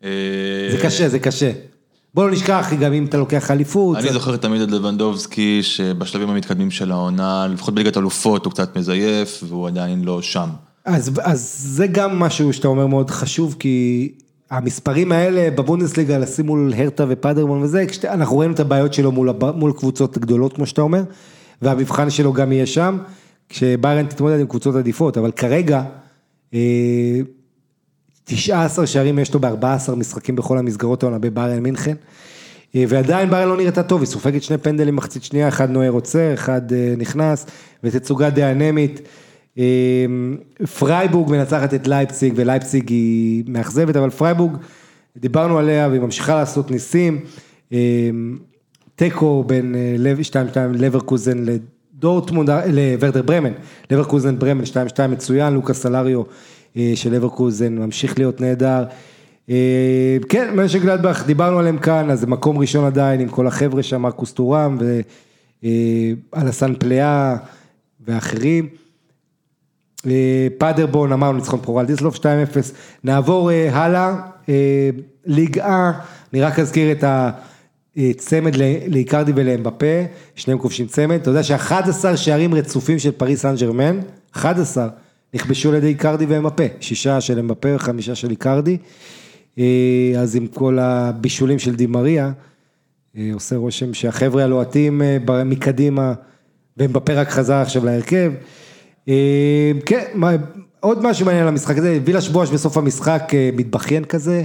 אה, זה קשה, זה קשה. בוא לא נשכח, גם אם אתה לוקח אליפות. אני זוכר תמיד את לבנדובסקי, שבשלבים המתקדמים של העונה, לפחות בליגת אלופות הוא קצת מזייף, והוא עדיין לא שם. אז, אז זה גם משהו שאתה אומר מאוד חשוב, כי המספרים האלה בבונדסליגה, לשים מול הרטה ופאדרמון וזה, אנחנו ראינו את הבעיות שלו מול, מול קבוצות גדולות, כמו שאתה אומר, והמבחן שלו גם יהיה שם, כשביירן תתמודד עם קבוצות עדיפות, אבל כרגע, 19 אה, שערים יש לו ב-14 משחקים בכל המסגרות העונה בביירן מינכן. אה, ועדיין ביירן לא נראתה טוב, היא סופגת שני פנדלים מחצית שנייה, אחד נוייר עוצר, אחד אה, נכנס, ותצוגה די אנמית. אמ, פרייבורג מנצחת את לייפציג ולייפציג היא מאכזבת, אבל פרייבורג, דיברנו עליה והיא ממשיכה לעשות ניסים. אמ, תיקו בין 2-2 אה, לברקוזן לדורטמונד, אה, לוורדר ברמן, לברקוזן ברמן 2-2 מצוין, לוקאס סלריו אה, של לברקוזן ממשיך להיות נהדר. כן, מנשק גלדבך, דיברנו עליהם כאן, אז זה מקום ראשון עדיין עם כל החבר'ה שם, מרקוס טורם ואלסן פלאה ואחרים. אה, פאדרבון אמרנו ניצחון בכורה על דיסלוף 2-0, נעבור אה, הלאה, אה, ליגה, אני רק אזכיר את הצמד לאיקרדי ולאמבפה, שניהם כובשים צמד, אתה יודע ש-11 שערים רצופים של פריס סן ג'רמן, 11, נכבשו על ידי איקרדי ואמבפה, שישה של אמבפה וחמישה של איקרדי, אז עם כל הבישולים של דימריה, עושה רושם שהחבר'ה הלוהטים מקדימה, ואמבפה רק חזר עכשיו להרכב. אה, כן, עוד משהו מעניין על המשחק הזה, וילש בואש בסוף המשחק אה, מתבכיין כזה,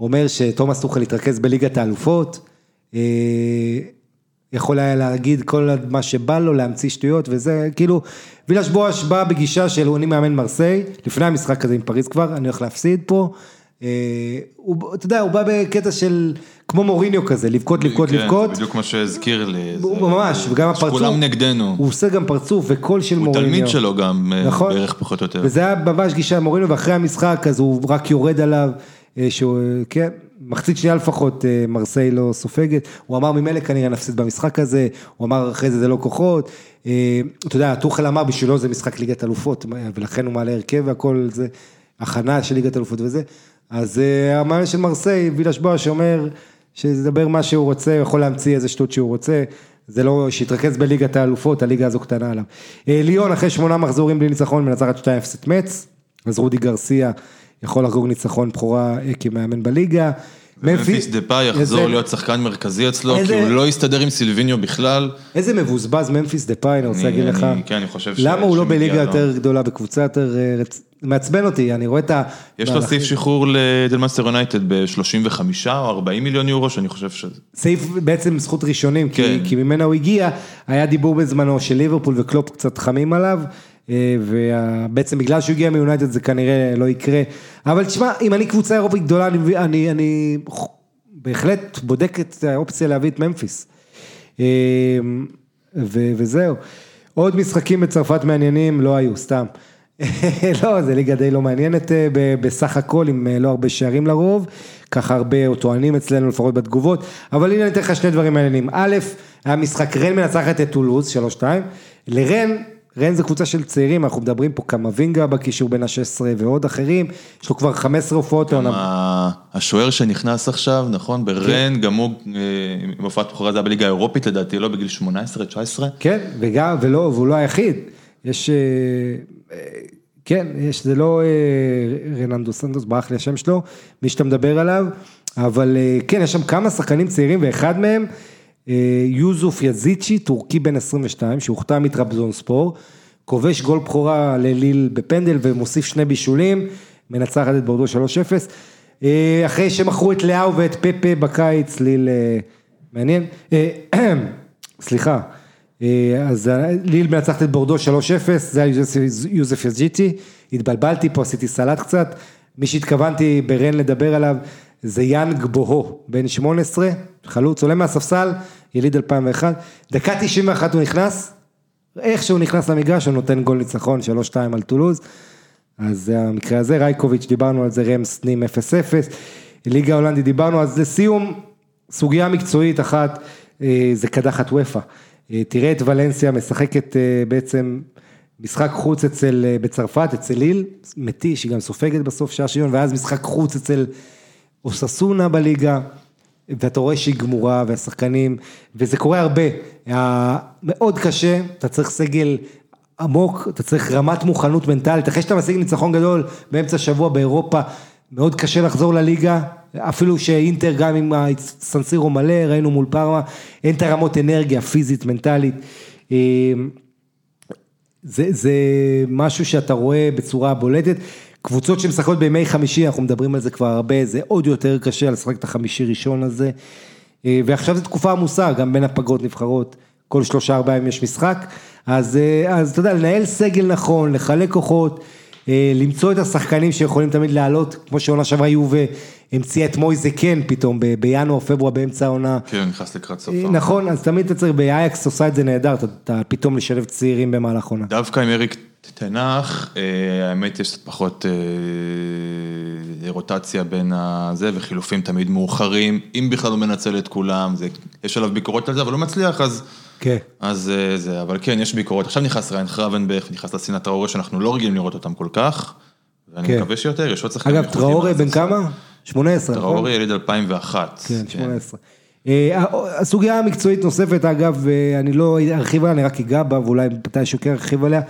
אומר שתומאס טוחל יתרכז בליגת האלופות, אה, יכול היה להגיד כל מה שבא לו, להמציא שטויות וזה, כאילו, וילש בואש בא בגישה של אני מאמן מרסיי, לפני המשחק הזה עם פריז כבר, אני הולך להפסיד פה. הוא, אתה יודע, הוא בא בקטע של, כמו מוריניו כזה, לבכות, לבכות, כן, לבכות. זה בדיוק מה שהזכיר לי. הוא ממש, וגם הפרצוף. שכולם נגדנו. הוא עושה גם פרצוף וקול של מוריניו. הוא תלמיד שלו גם, אה, נכון. בערך פחות או יותר. וזה היה ממש גישה מוריניו, ואחרי המשחק אז הוא רק יורד עליו, אה, שהוא, כן, מחצית שנייה לפחות אה, מרסיי לא סופגת, הוא אמר ממילא כנראה נפסיד במשחק הזה, הוא אמר אחרי זה זה לא כוחות, אתה יודע, טוחל אמר בשבילו זה משחק ליגת אלופות, ולכן הוא מעלה הרכב והכל זה, הכנה של ליגת אלופות וזה. אז המאמן של מרסיי, וילש בואה, שאומר, שידבר מה שהוא רוצה, הוא יכול להמציא איזה שטות שהוא רוצה, זה לא, שיתרכז בליגת האלופות, הליגה הזו קטנה עליו. אה, ליון אחרי שמונה מחזורים בלי ניצחון מנצחת 2-0 את מצ, אז רודי גרסיה יכול לחגוג ניצחון בכורה אה, כמאמן בליגה. ממפיס דה-פאי יחזור איזה- להיות שחקן מרכזי אצלו, כי הוא לא יסתדר עם סילביניו בכלל. איזה מבוזבז ממפיס דה פאי, אני רוצה להגיד לך. כן, אני חושב ש- למה הוא לא בליגה. יותר גדולה, בקבוצה יותר... אה, מעצבן אותי, אני רואה את ה... יש לו. סעיף שחרור למנצ'סטר יונייטד ב-35 או 40 מיליון יורו, שאני חושב ש... סעיף בעצם זכות ראשונים, כי, כן. ממנה הוא הגיע, היה דיבור בזמנו של ליברפול וקלופ קצת חמים עליו, ובעצם בגלל שהוא הגיע מיונייטד זה כנראה לא יקרה, אבל תשמע, אם אני קבוצה אירופית גדולה, אני, אני, אני בהחלט בודק את האופציה להביא את ממפיס. אה, ו, וזהו. עוד משחקים בצרפת מעניינים לא היו, סתם. לא, זה ליגה די לא מעניינת אה, בסך הכל, עם אה, לא הרבה שערים לרוב, ככה הרבה טוענים אצלנו לפחות בתגובות, אבל הנה אני אתן לך שני דברים מעניינים. א', היה משחק רן מנצחת את טולוז, 3-2, לרן, רן זה קבוצה של צעירים, אנחנו מדברים פה קמבינגה בקישור בין ה-16 ועוד אחרים, יש לו כבר 15 הופעות לעונה. ה- השוער שנכנס עכשיו, נכון, כן. ברן, גם הוא, אה, עם הופעת בכורה זה היה בליגה האירופית לדעתי, לא בגיל 18-19. כן, וגם, ולא, והוא לא היחיד, יש, אה, אה, כן, יש, זה לא רננדו סנדוס, ברח לי השם שלו, מי שאתה מדבר עליו, אבל כן, יש שם כמה שחקנים צעירים, ואחד מהם, יוזוף יזיצ'י, טורקי בן 22, שהוחתם מטרבזון ספור, כובש גול בכורה לליל בפנדל ומוסיף שני בישולים, מנצחת את בורדו 3-0. אה, אחרי שמכרו את לאהו ואת פפה בקיץ, ליל אה, מעניין. אה, סליחה, אה, אז ליל מנצחת את בורדו 3-0, זה היה יוזף- יזג'יטי, התבלבלתי פה, עשיתי סלט קצת, מי שהתכוונתי ברן לדבר עליו זה יאנג בוהו, בן 18, חלוץ, עולה מהספסל, יליד 2001, דקה 91 הוא נכנס, איך שהוא נכנס למגרש הוא נותן גול ניצחון 3-2 על טולוז, אז זה המקרה הזה, רייקוביץ' דיברנו על זה, רמס נים 0-0, ליגה הולנדית דיברנו, אז לסיום, סוגיה מקצועית אחת, אה, זה קדחת וופא. אה, תראה את ולנסיה משחקת אה, בעצם משחק חוץ אצל, בצרפת, אצל ליל, מתיש, היא גם סופגת בסוף שעה שוויון, ואז משחק חוץ אצל אוססונה בליגה, ואתה רואה שהיא גמורה, והשחקנים, וזה קורה הרבה, מאוד קשה, אתה צריך סגל עמוק, אתה צריך רמת מוכנות מנטלית, אחרי שאתה משיג ניצחון גדול באמצע השבוע באירופה, מאוד קשה לחזור לליגה, אפילו שאינטר גם עם הסנסירו מלא, ראינו מול פארמה, אין את הרמות אנרגיה פיזית, מנטלית. אה, זה, זה משהו שאתה רואה בצורה בולטת. קבוצות שמשחקות בימי חמישי, אנחנו מדברים על זה כבר הרבה, זה עוד יותר קשה לשחק את החמישי ראשון הזה. אה, ועכשיו זו תקופה עמוסה, גם בין הפגרות נבחרות, כל שלושה ארבעה ימים יש משחק. אז, אה, אז אתה יודע, לנהל סגל נכון, לחלק כוחות, אה, למצוא את השחקנים שיכולים תמיד לעלות, כמו שעונה שעברה יובה המציאה את מויזה כן פתאום, בינואר, פברואר, באמצע העונה. כן, נכנס לקראת סוף. אה. נכון, אז תמיד אתה צריך, באייקס עושה את זה נהדר, אתה, פתאום לשלב צעירים במהלך עונה. דווקא עם אריק תנח, אה, האמת יש פחות אה, רוטציה בין הזה, וחילופים תמיד מאוחרים, אם בכלל הוא מנצל את כולם, זה, יש עליו ביקורות על זה, אבל הוא מצליח, אז, כן. אז זה, אבל כן, יש ביקורות. עכשיו נכנס ריין חרבנבך, נכנס לסין הטראורי, שאנחנו לא רגילים לראות אותם כל כך, ואני כן. מקווה שיותר, יש עוד שחקנים אגב, טראורי בן. כמה? 18, נכון? טראורי יליד 2001. כן, 18. אה, הסוגיה המקצועית נוספת, אגב, אה, אני לא ארחיב עליה, אני רק אגע בה, ואולי מתישהו כן ארחיב עליה.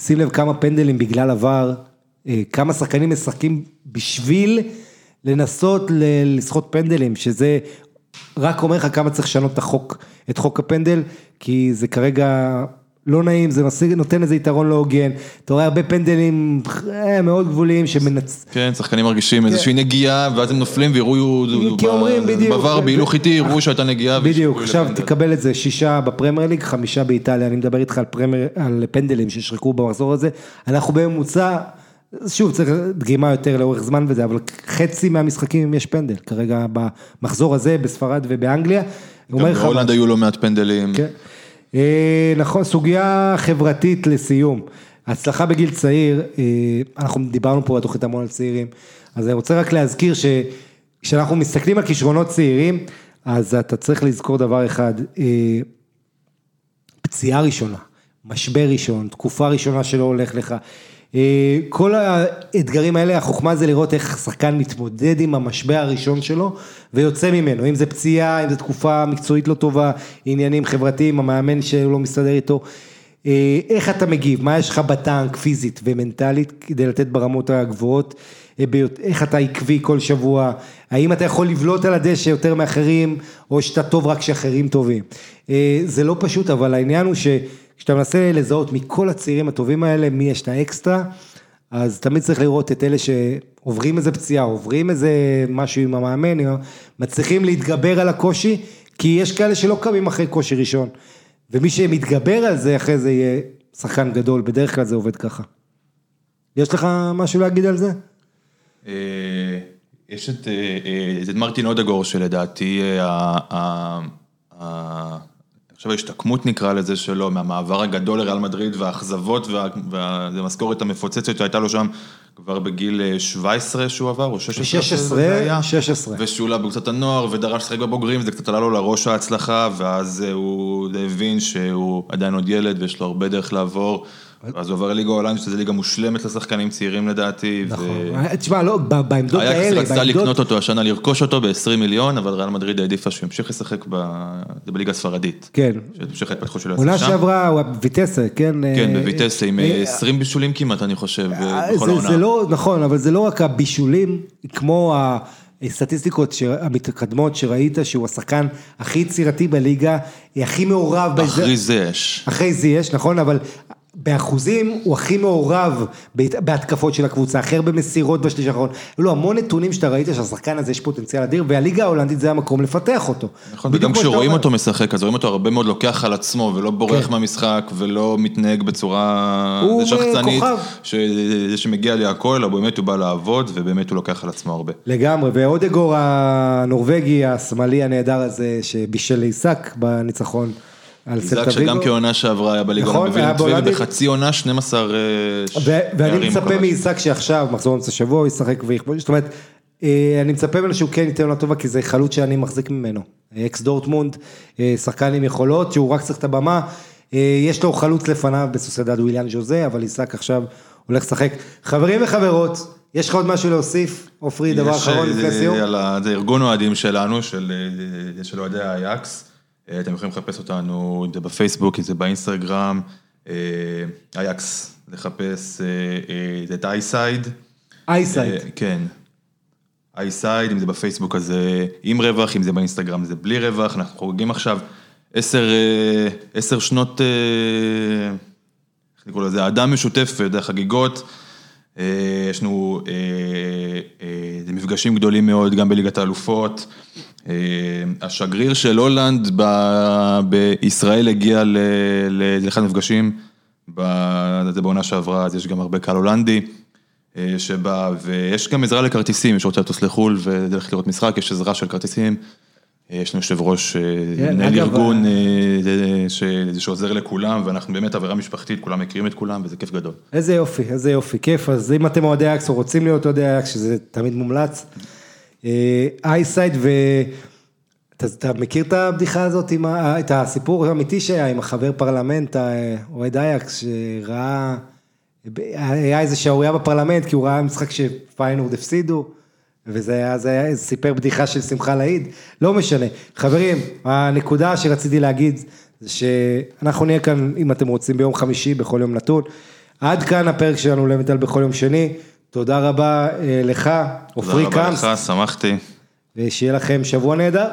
שים לב כמה פנדלים בגלל עבר, אה, כמה שחקנים משחקים בשביל לנסות ל- לסחוט פנדלים, שזה רק אומר לך כמה צריך לשנות את החוק, את חוק הפנדל, כי זה כרגע לא נעים, זה משיג, נותן איזה יתרון לא הוגן. אתה רואה הרבה פנדלים אה, מאוד גבוליים שמנצ... כן, שחקנים מרגישים איזושהי נגיעה, ואז הם נופלים ויראו, כי אומרים, בדיוק. בעבר בהילוך איטי, יראו שהייתה נגיעה. בדיוק, עכשיו לפנדל. תקבל את זה, שישה בפרמייר ליג, חמישה באיטליה, אני מדבר איתך על, פרמייר, על פנדלים ששרקו במחזור הזה, אנחנו בממוצע, שוב צריך דגימה יותר לאורך זמן וזה, אבל חצי מהמשחקים יש פנדל, כרגע במחזור הזה בספרד ובאנגליה, גם בהולנד היו לא מעט פנדלים. כן. אה, נכון, סוגיה חברתית לסיום. הצלחה בגיל צעיר, אה, אנחנו דיברנו פה בתוכנית המון על צעירים, אז אני רוצה רק להזכיר שכשאנחנו מסתכלים על כישרונות צעירים, אז אתה צריך לזכור דבר אחד, אה, פציעה ראשונה, משבר ראשון, תקופה ראשונה שלא הולך לך, כל האתגרים האלה, החוכמה זה לראות איך שחקן מתמודד עם המשבר הראשון שלו ויוצא ממנו, אם זה פציעה, אם זה תקופה מקצועית לא טובה, עניינים חברתיים, המאמן שלא מסתדר איתו. אה, איך אתה מגיב, מה יש לך בטנק פיזית ומנטלית כדי לתת ברמות הגבוהות, אה, איך אתה עקבי כל שבוע, האם אתה יכול לבלוט על הדשא יותר מאחרים, או שאתה טוב רק כשאחרים טובים. זה לא פשוט, אבל העניין הוא ש... כשאתה מנסה לזהות מכל הצעירים הטובים האלה, מי יש את האקסטרה, אז תמיד צריך לראות את אלה שעוברים איזה פציעה, עוברים איזה משהו עם המאמן, מצליחים להתגבר על הקושי, כי יש כאלה שלא קמים אחרי קושי ראשון. ומי שמתגבר על זה, אחרי זה יהיה שחקן גדול, בדרך כלל זה עובד ככה. יש לך משהו להגיד על זה? אה, יש את אה, אה, מרטין אודגור שלדעתי עכשיו ההשתקמות נקרא לזה שלו, מהמעבר הגדול לריאל מדריד והאכזבות והמשכורת המפוצצת שהייתה לו שם כבר בגיל 17 שהוא עבר, או 16? 16, 16. ושהוא עלה בקבוצת הנוער ודרש לשחק בבוגרים, וזה קצת עלה לו לראש ההצלחה, ואז הוא הבין שהוא עדיין עוד ילד ויש לו הרבה דרך לעבור. אז הוא עבר לליגה הולנדית, שזו ליגה מושלמת לשחקנים צעירים לדעתי. נכון, תשמע, לא, בעמדות האלה, אייקס רצתה לקנות אותו השנה, לרכוש אותו ב-20 מיליון, אבל ריאל מדריד העדיפה שהוא ימשיך לשחק בליגה הספרדית. כן. שתמשיך ההתפתחות שלו. עונה שעברה, הוא היה בוויטסה, כן? כן, בוויטסה, עם 20 בישולים כמעט, אני חושב, בכל העונה. זה לא, נכון, אבל זה לא רק הבישולים, כמו ה... סטטיסטיקות המתקדמות שראית שהוא השחקן הכי יצירתי בליגה, הכי מעורב. אחרי זייש. אחרי זייש, נכון, אבל באחוזים הוא הכי מעורב בהתקפות של הקבוצה, הכי הרבה מסירות בשליש האחרון, היו לו המון נתונים שאתה ראית שהשחקן הזה יש פוטנציאל אדיר, והליגה ההולנדית זה המקום לפתח אותו. נכון, וגם כשרואים אותו משחק, אז רואים אותו הרבה מאוד לוקח על עצמו, ולא בורח כן. מהמשחק, ולא מתנהג בצורה שחצנית, שזה שמגיע לי הכל, אלא באמת הוא בא לעבוד, ובאמת הוא לוקח על עצמו הרבה. לגמרי, ואודגור הנורבגי, השמאלי הנהדר הזה, שבישל לעיסק בניצחון. על סלטה ויגו. שגם כעונה שעברה היה בליגה נכון, ובחצי עונה 12 שערים. ואני מצפה מעיסק שעכשיו, מחזור אמצע שבוע, הוא ישחק ויכבוש, זאת אומרת, אה, אני מצפה ממנו שהוא כן ייתן עונה טובה, כי זה חלוץ שאני מחזיק ממנו. אקס דורטמונד, אה, שחקן עם יכולות, שהוא רק צריך את הבמה. אה, יש לו חלוץ לפניו בסוסיידד וויליאן ז'וזה, אבל איסאק עכשיו הולך לשחק. חברים וחברות, יש לך עוד משהו להוסיף? עופרי, דבר אחרון לפני סיום? זה ארגון אוהדים שלנו, של אוהדי האייאקס. אה, אתם יכולים לחפש אותנו, אם זה בפייסבוק, אם זה באינסטגרם, אה, אייאקס, לחפש אה, את אייסייד. אייסייד. כן. אייסייד, אם זה בפייסבוק אז זה עם רווח, אם זה באינסטגרם זה בלי רווח, אנחנו חוגגים עכשיו עשר, עשר שנות, איך נקרא לזה, אדם משותף, זה חגיגות. יש לנו מפגשים גדולים מאוד גם בליגת האלופות. אה, השגריר של הולנד בישראל הגיע לאחד המפגשים, זה בעונה שעברה, אז יש גם הרבה קהל הולנדי אה, שבא, ויש גם עזרה לכרטיסים, מי שרוצה לטוס לחו"ל וללכת לראות משחק, יש עזרה של כרטיסים. אה, יש לנו יושב ראש, כן, מנהל ארגון שעוזר לכולם, ואנחנו באמת אווירה משפחתית, כולם מכירים את כולם, וזה כיף גדול. איזה יופי, איזה יופי, כיף, אז אם אתם אוהדי אייאקס או רוצים להיות אוהדי אייאקס, שזה תמיד מומלץ. אייסייד, ואתה מכיר את הבדיחה הזאת, עם ה... את הסיפור האמיתי שהיה עם החבר פרלמנט, אוהד אייקס, שראה, היה איזה שערוריה בפרלמנט, כי הוא ראה משחק שפיינורד הפסידו. וזה היה, זה היה, זה סיפר בדיחה של שמחה לאיד, לא משנה. חברים, הנקודה שרציתי להגיד, זה שאנחנו נהיה כאן, אם אתם רוצים, ביום חמישי, בכל יום נתון. עד כאן הפרק שלנו למטל בכל יום שני. תודה רבה אה, לך, עופרי קאמס. תודה רבה לך, שמחתי. ושיהיה לכם שבוע נהדר.